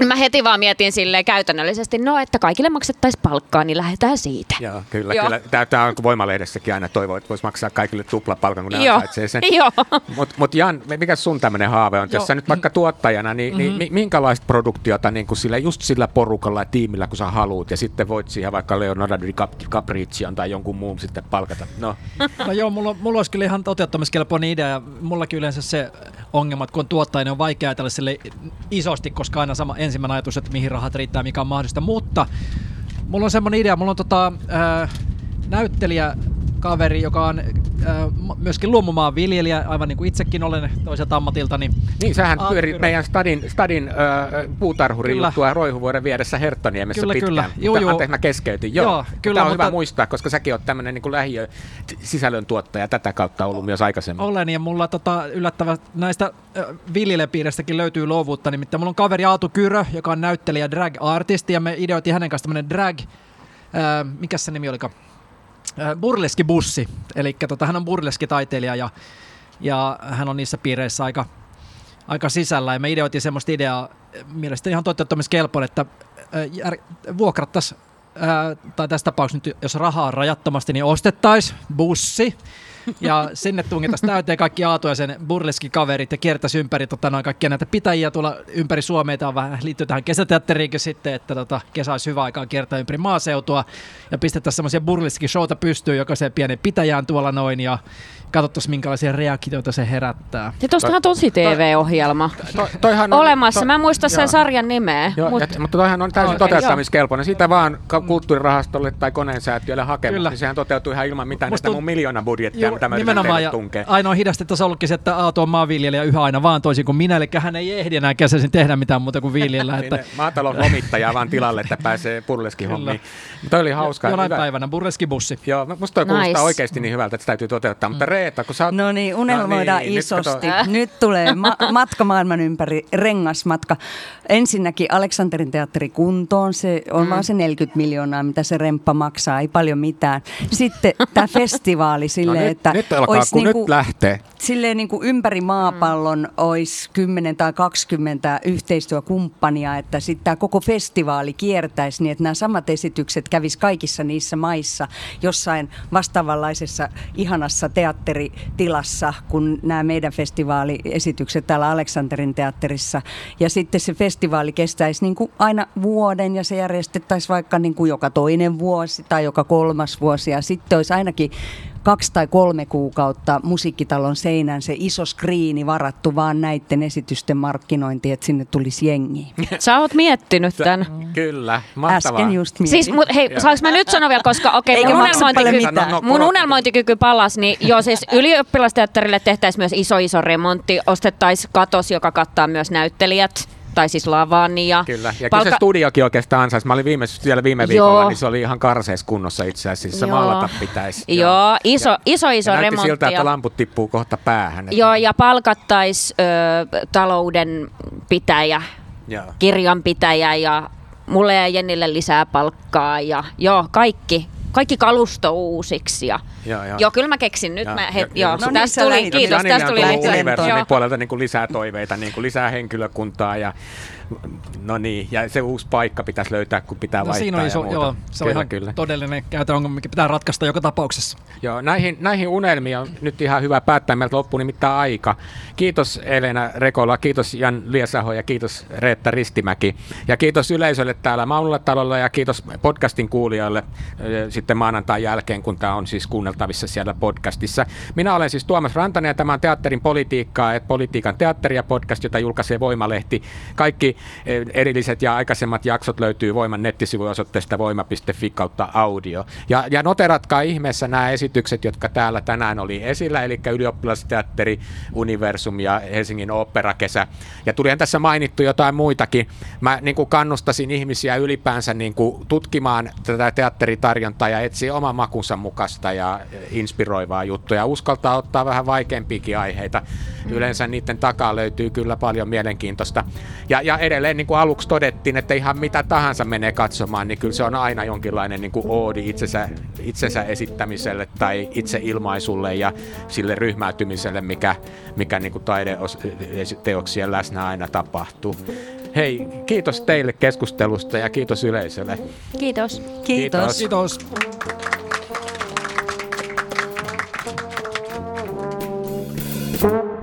mä heti vaan mietin silleen käytännöllisesti, no että kaikille maksettaisiin palkkaa, niin lähdetään siitä. Joo, kyllä, Joo. kyllä. Tämä, on Voimalehdessäkin aina toivo, että voisi maksaa kaikille tuplapalkan, kun ne Joo. ansaitsee sen. Joo. Mutta mut Jan, mikä sun tämmöinen haave on? Jos sä nyt vaikka tuottajana, niin, Mhm. mm-hmm. niin mi- minkälaista produktiota niin kuin sillä, just sillä porukalla ja tiimillä, kun sä haluut, ja sitten voit siihen vaikka Leonardo DiCapricion tai jonkun muun sitten palkata. No, No joo, mulla, mulla olisi kyllä ihan toteuttamiskelpoinen idea. ja Mullakin yleensä se ongelma, että kun on tuottaja, niin on vaikea ajatella sille isosti, koska aina sama ensimmäinen ajatus, että mihin rahat riittää, mikä on mahdollista. Mutta mulla on semmoinen idea, mulla on tota, äh, näyttelijä kaveri, joka on äh, myöskin luomumaan viljelijä, aivan niin kuin itsekin olen toiselta ammatilta. Niin, niin sähän Ah, pyörit meidän stadin, stadin äh, puutarhurin Kyllä. juttua Roihuvuoren vieressä Herttoniemessä Kyllä, pitkään. kyllä. Juu, Mutta juu. Anteeksi, mä keskeytin. Joo, Joo, kyllä, Tämä on mutta- hyvä muistaa, koska säkin oot tämmöinen niin lähiö sisällön tuottaja tätä kautta ollut myös aikaisemmin. olen ja mulla tota, yllättävä näistä äh, viljelijäpiiristäkin löytyy luovuutta. Nimittäin mulla on kaveri Aatu Kyrö, joka on näyttelijä drag-artisti ja me ideoitiin hänen kanssa tämmönen drag, äh, mikä se nimi olikaan? Äh, burleskibussi. Eli tota, hän on burleskitaiteilija ja, ja hän on niissä piireissä aika, aika sisällä. Ja me ideoitiin semmoista ideaa, äh, mielestäni ihan toteuttamiskelpoinen, että äh, jär, vuokrattaisiin Ää, tai tässä tapauksessa nyt, jos rahaa on rajattomasti, niin ostettaisiin bussi ja sinne tungettaisiin täyteen kaikki Aatu ja sen burleski-kaverit ja kiertäisi ympäri tota, noin kaikkia näitä pitäjiä tuolla ympäri Suomea. Tämä on vähän liittyy tähän kesäteatteriinkin sitten, että tota, kesä olisi hyvä aikaa kiertää ympäri maaseutua ja pistettäisiin semmoisia burleski-showta pystyyn jokaiseen pienen pitäjään tuolla noin ja katsottaisiin minkälaisia reaktioita se herättää. Ja tostahan tosi TV-ohjelma. To, toihan on, Olemassa. to- Mä en muista sen joo. sarjan nimeä. Joo, mut- Mut, mutta toihan on täysin Okei, toteuttamiskelpoinen. Siitä vaan kulttuurirahastolle tai koneensäätiölle hakemus, Kyllä. niin sehän toteutuu ihan ilman mitään Musta mun miljoona budjettia, mitä mä nimenomaan, ja tunkea. ainoa hidaste tässä on ollutkin se, että Aato on maanviljelijä yhä aina vaan toisin kuin minä, eli hän ei ehdi enää kesäisin tehdä mitään muuta kuin viljellä. Niin että ne Maatalouslomittajaa vaan tilalle, että pääsee purleskihommiin. Mutta toi oli hauska. jonain hyvä. päivänä burleskibussi. Joo, musta toi kuulostaa Nice. oikeasti niin hyvältä, että se täytyy toteuttaa. Mutta Reetta, kun sä oot... No niin, unelmoidaan niin, nyt isosti. kato- Nyt, tulee ma- matka maailman ympäri, rengasmatka. Ensinnäkin Aleksanterin teatteri kuntoon, se on mm. vaan se 40 miljoonaa, mitä se remppa maksaa, ei paljon mitään. Sitten tämä festivaali No silleen, nyt että että Nyt alkaa, olisi kun niinku, nyt lähtee. silleen niin kuin ympäri maapallon mm. olisi 10 tai 20 yhteistyökumppania, että sitten tämä koko festivaali kiertäisi niin, että nämä samat esitykset kävis kaikissa niissä maissa jossain vastaavanlaisessa ihanassa teatteritilassa kuin nämä meidän festivaaliesitykset täällä Aleksanterin teatterissa. Ja sitten se festivaali kestäisi niin kuin aina vuoden ja se järjestettäisiin vaikka niin kuin joka toinen vuosi tai joka kolmas vuosi ja sitten olisi ainakin kaksi tai kolme kuukautta musiikkitalon seinään se iso skriini varattu vaan näiden esitysten markkinointiin, että sinne tulisi jengi. Sä oot miettinyt tämän. Kyllä, mahtavaa. Äsken just mietin. Siis, mut, hei, saanko mä nyt sanoa vielä, koska okei, Eikä mun, unelmointikyky. No, no, mun korota. unelmointikyky palas, niin joo, siis ylioppilasteatterille tehtäisiin myös iso iso remontti, ostettaisiin katos, joka kattaa myös näyttelijät, tai siis lavan ja, Kyllä, ja kyllä se studiokin oikeastaan ansaisi. Mä olin viime, siellä viime viikolla, niin se oli ihan karseessa kunnossa itse asiassa. Se Joo. maalata pitäisi. Joo, iso, iso, iso ja remontti. siltä, että ja- lamput tippuu kohta päähän. Joo, ja palkattaisi taloudenpitäjä, Joo. kirjanpitäjä ja mulle ja Jennille lisää palkkaa ja joo, kaikki, kaikki kalusto uusiksi. Ja, Joo, joo. joo, kyllä mä keksin nyt. Mä, ja- he, ja- joo, no niin, tästä sä tuli, kiitos, tästä on tuli lisää. universumin puolelta niin kuin lisää toiveita, niin kuin lisää henkilökuntaa ja no niin, ja se uusi paikka pitäisi löytää, kun pitää No vaihtaa siinä on iso, muuta. joo, se on kyllä, ihan kyllä. todellinen käytön ongelma, mikä pitää ratkaista joka tapauksessa. Joo, näihin, näihin unelmiin on nyt ihan hyvä päättää. Meiltä loppuu nimittäin aika. Kiitos Elena Rekola, kiitos Jan Liesaho ja kiitos Reetta Ristimäki. Ja kiitos yleisölle täällä Maunulla-talolla ja kiitos podcastin kuulijoille sitten maanantain jälkeen, kun tämä on siis kuunneltavissa siellä podcastissa. Minä olen siis Tuomas Rantanen ja tämä on Teatterin politiikkaa, et politiikan teatteria podcast, jota julkaisee Voimalehti. Kaikki erilliset ja aikaisemmat jaksot löytyy Voiman nettisivuosoitteesta voima.fi kautta audio. Ja, ja noteratkaa ihmeessä nämä esitykset, jotka täällä tänään oli esillä, eli ylioppilasteatteri, Universum ja Helsingin oopperakesä. Ja tulihan tässä mainittu jotain muitakin. Mä niin kuin kannustasin ihmisiä ylipäänsä niin kuin tutkimaan tätä teatteritarjontaa ja etsiä oman makunsa mukaista ja inspiroivaa juttua ja uskaltaa ottaa vähän vaikeampiakin aiheita. Yleensä niiden takaa löytyy kyllä paljon mielenkiintoista. Ja, ja edelleen niin kuin aluksi todettiin, että ihan mitä tahansa menee katsomaan, niin kyllä se on aina jonkinlainen niin kuin oodi itsensä, itsensä esittämiselle tai itseilmaisulle ja sille ryhmäytymiselle, mikä, mikä niin kuin taideteoksien läsnä aina tapahtuu. Hei, kiitos teille keskustelusta ja kiitos yleisölle. Kiitos. Kiitos. Kiitos. kiitos.